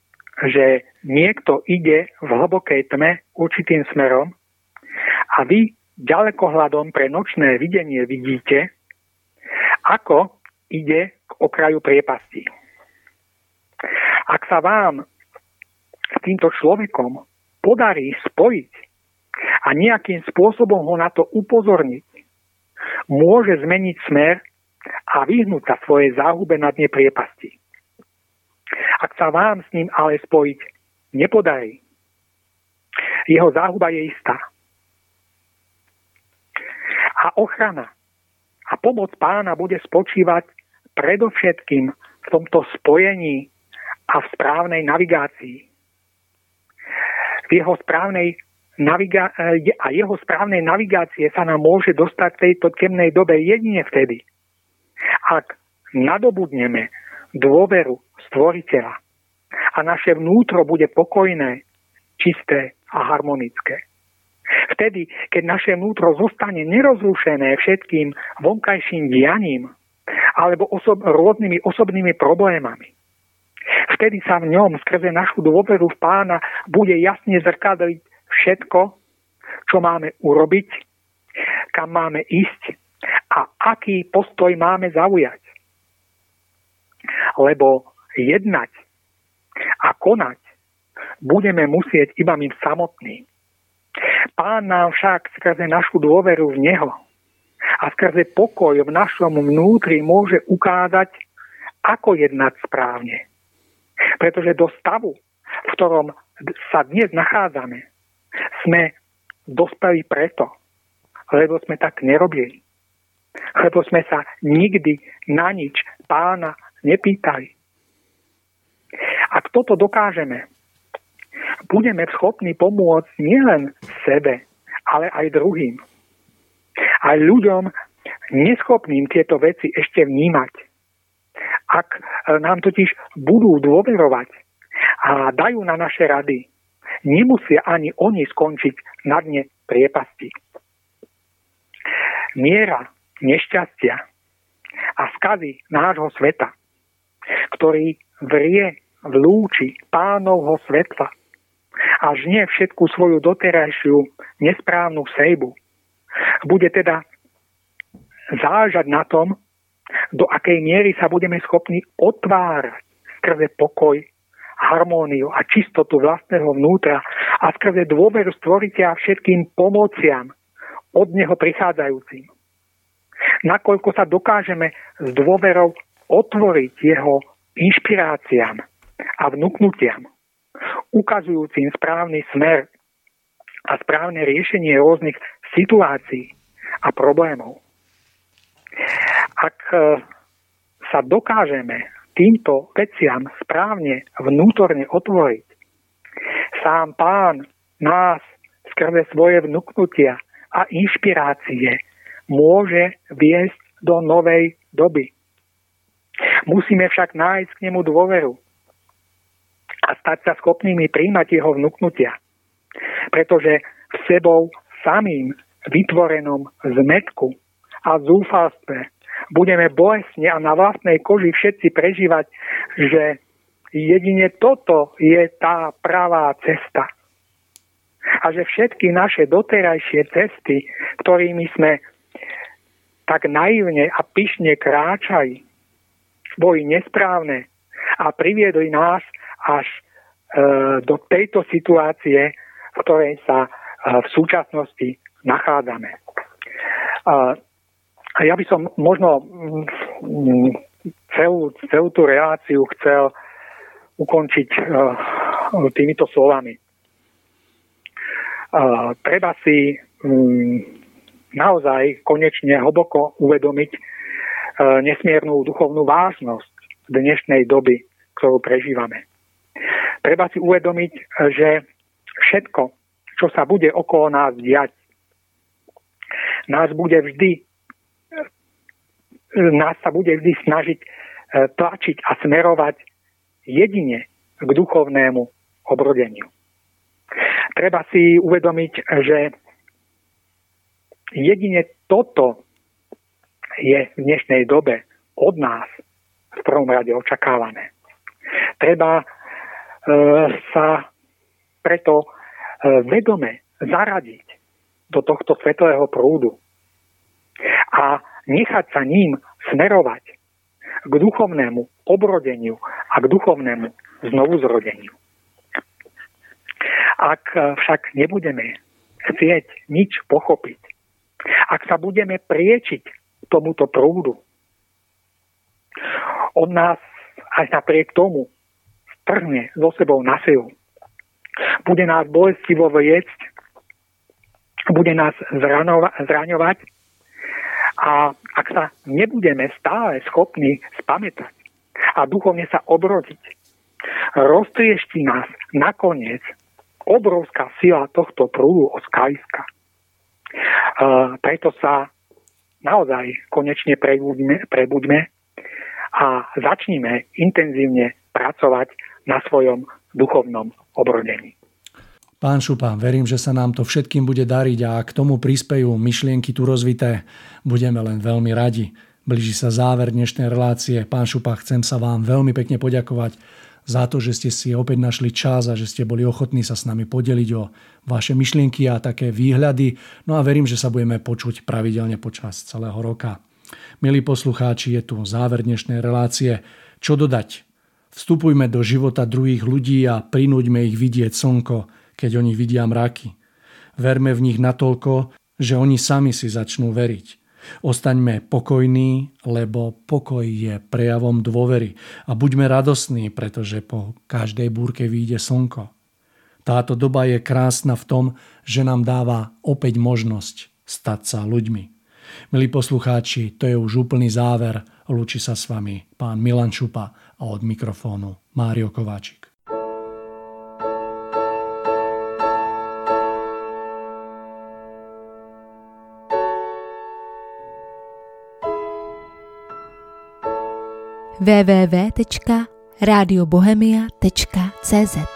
že niekto ide v hlbokej tme určitým smerom a vy ďalekohľadom pre nočné videnie vidíte, ako ide k okraju priepasti. Ak sa vám s týmto človekom podarí spojiť a nejakým spôsobom ho na to upozorniť, môže zmeniť smer a vyhnúť sa svojej záhube na dne priepasti. Ak sa vám s ním ale spojiť nepodarí, jeho záhuba je istá. A ochrana a pomoc pána bude spočívať predovšetkým v tomto spojení a v správnej navigácii v jeho správnej naviga- e, a jeho správnej navigácie sa nám môže dostať v tejto temnej dobe jedine vtedy, ak nadobudneme dôveru stvoriteľa a naše vnútro bude pokojné, čisté a harmonické. Vtedy, keď naše vnútro zostane nerozrušené všetkým vonkajším dianím alebo osob- rôznymi osobnými problémami, Vtedy sa v ňom skrze našu dôveru v pána bude jasne zrkadliť všetko, čo máme urobiť, kam máme ísť a aký postoj máme zaujať. Lebo jednať a konať budeme musieť iba my samotní. Pán nám však skrze našu dôveru v Neho a skrze pokoj v našom vnútri môže ukázať, ako jednať správne pretože do stavu, v ktorom sa dnes nachádzame, sme dospeli preto, lebo sme tak nerobili. Lebo sme sa nikdy na nič pána nepýtali. Ak toto dokážeme, budeme schopní pomôcť nielen sebe, ale aj druhým. Aj ľuďom neschopným tieto veci ešte vnímať. Ak e, nám totiž budú dôverovať a dajú na naše rady, nemusia ani oni skončiť na dne priepasti. Miera nešťastia a skazy nášho sveta, ktorý vrie v lúči pánovho svetla a žnie všetku svoju doterajšiu nesprávnu sejbu. Bude teda záležať na tom, do akej miery sa budeme schopní otvárať skrze pokoj, harmóniu a čistotu vlastného vnútra a skrze dôveru stvoriteľa všetkým pomociam od neho prichádzajúcim. Nakoľko sa dokážeme s dôverou otvoriť jeho inšpiráciám a vnúknutiam, ukazujúcim správny smer a správne riešenie rôznych situácií a problémov. Ak e, sa dokážeme týmto veciam správne vnútorne otvoriť, sám pán nás skrze svoje vnúknutia a inšpirácie môže viesť do novej doby. Musíme však nájsť k nemu dôveru a stať sa schopnými príjmať jeho vnúknutia. Pretože v sebou samým vytvorenom zmetku a zúfalstve budeme bolestne a na vlastnej koži všetci prežívať, že jedine toto je tá pravá cesta. A že všetky naše doterajšie cesty, ktorými sme tak naivne a pyšne kráčali, boli nesprávne a priviedli nás až e, do tejto situácie, v ktorej sa e, v súčasnosti nachádzame. E, a ja by som možno mm, celú, celú tú reláciu chcel ukončiť uh, týmito slovami. Uh, treba si um, naozaj konečne hlboko uvedomiť nesmiernu duchovnú vážnosť dnešnej doby, ktorú prežívame. Treba si uvedomiť, že všetko, čo sa bude okolo nás diať, nás bude vždy nás sa bude vždy snažiť e, tlačiť a smerovať jedine k duchovnému obrodeniu. Treba si uvedomiť, že jedine toto je v dnešnej dobe od nás v prvom rade očakávané. Treba e, sa preto e, vedome zaradiť do tohto svetového prúdu a nechať sa ním smerovať k duchovnému obrodeniu a k duchovnému znovuzrodeniu. Ak však nebudeme chcieť nič pochopiť, ak sa budeme priečiť tomuto prúdu, on nás aj napriek tomu strhne so sebou na silu. Bude nás bolestivo viesť, bude nás zraňovať a ak sa nebudeme stále schopní spamätať a duchovne sa obrodiť, roztriešti nás nakoniec obrovská sila tohto prúdu od skaliska. Uh, preto sa naozaj konečne prebuďme, prebuďme a začníme intenzívne pracovať na svojom duchovnom obrodení. Pán Šupa, verím, že sa nám to všetkým bude dariť a k tomu prispejú myšlienky tu rozvité. Budeme len veľmi radi. Blíži sa záver dnešnej relácie. Pán Šupa, chcem sa vám veľmi pekne poďakovať za to, že ste si opäť našli čas a že ste boli ochotní sa s nami podeliť o vaše myšlienky a také výhľady. No a verím, že sa budeme počuť pravidelne počas celého roka. Milí poslucháči, je tu záver dnešnej relácie. Čo dodať? Vstupujme do života druhých ľudí a prinúďme ich vidieť slnko, keď oni vidia mraky. Verme v nich natoľko, že oni sami si začnú veriť. Ostaňme pokojní, lebo pokoj je prejavom dôvery a buďme radosní, pretože po každej búrke vyjde slnko. Táto doba je krásna v tom, že nám dáva opäť možnosť stať sa ľuďmi. Milí poslucháči, to je už úplný záver. Lúči sa s vami pán Milan Šupa a od mikrofónu Mário Kováčik. www.radiobohemia.cz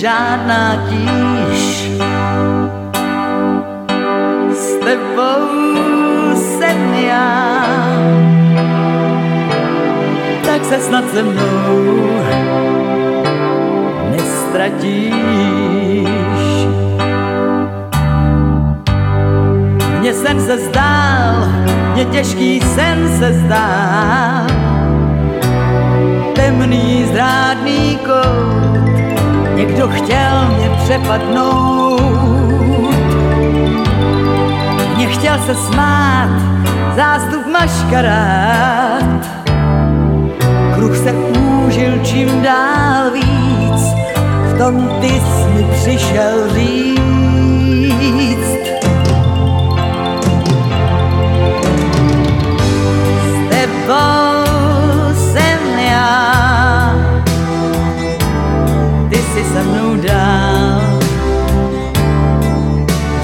žádná tíž. S tebou jsem já, tak se snad se mnou nestratíš. Mně sen se zdál, mě těžký sen se zdál. Temný zrádný kout, někdo chtěl mě přepadnout. Mě chtěl se smát, zástup maškarád. Kruh se úžil čím dál víc, v tom ty jsi mi přišel říct.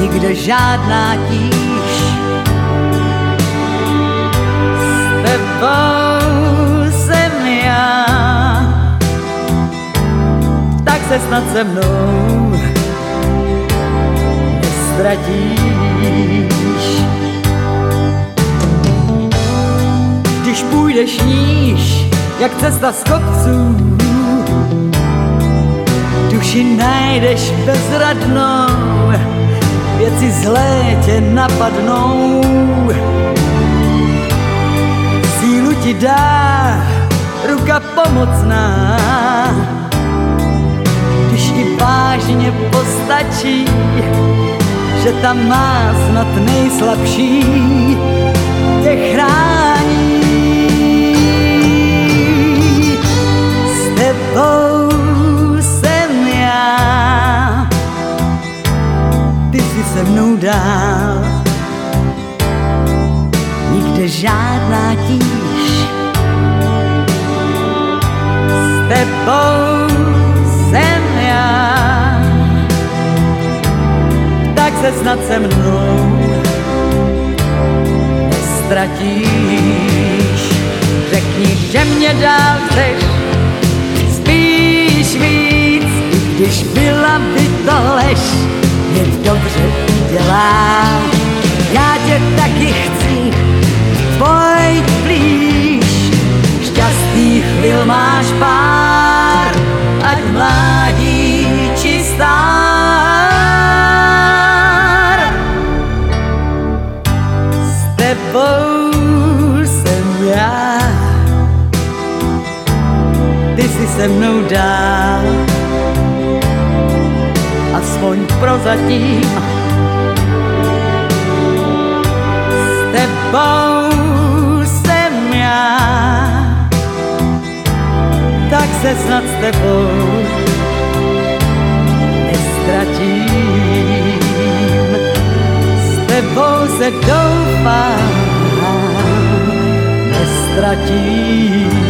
Nikde žádná tíž. S tebou jsem já, tak se snad se mnou nestratíš. když půjdeš níž, jak cesta z kopců. Duši najdeš bezradnou, věci zlé tě napadnou. Sílu ti dá ruka pomocná, když ti vážně postačí, že tam má snad nejslabší, tě chrání. tebou mnou dál, nikde žádná tíž. S tebou jsem já, tak se snad se mnou nestratíš. Řekni, že mě dál chceš, víc, když byla by to lež, mě dobře udělá. Já tě taky chci, pojď blíž, šťastný chvil máš pár, ať mládí či stár. S tebou jsem já si se mnou dál. Aspoň prozatím se snad s tebou nestratím. S tebou se doufám nestratím.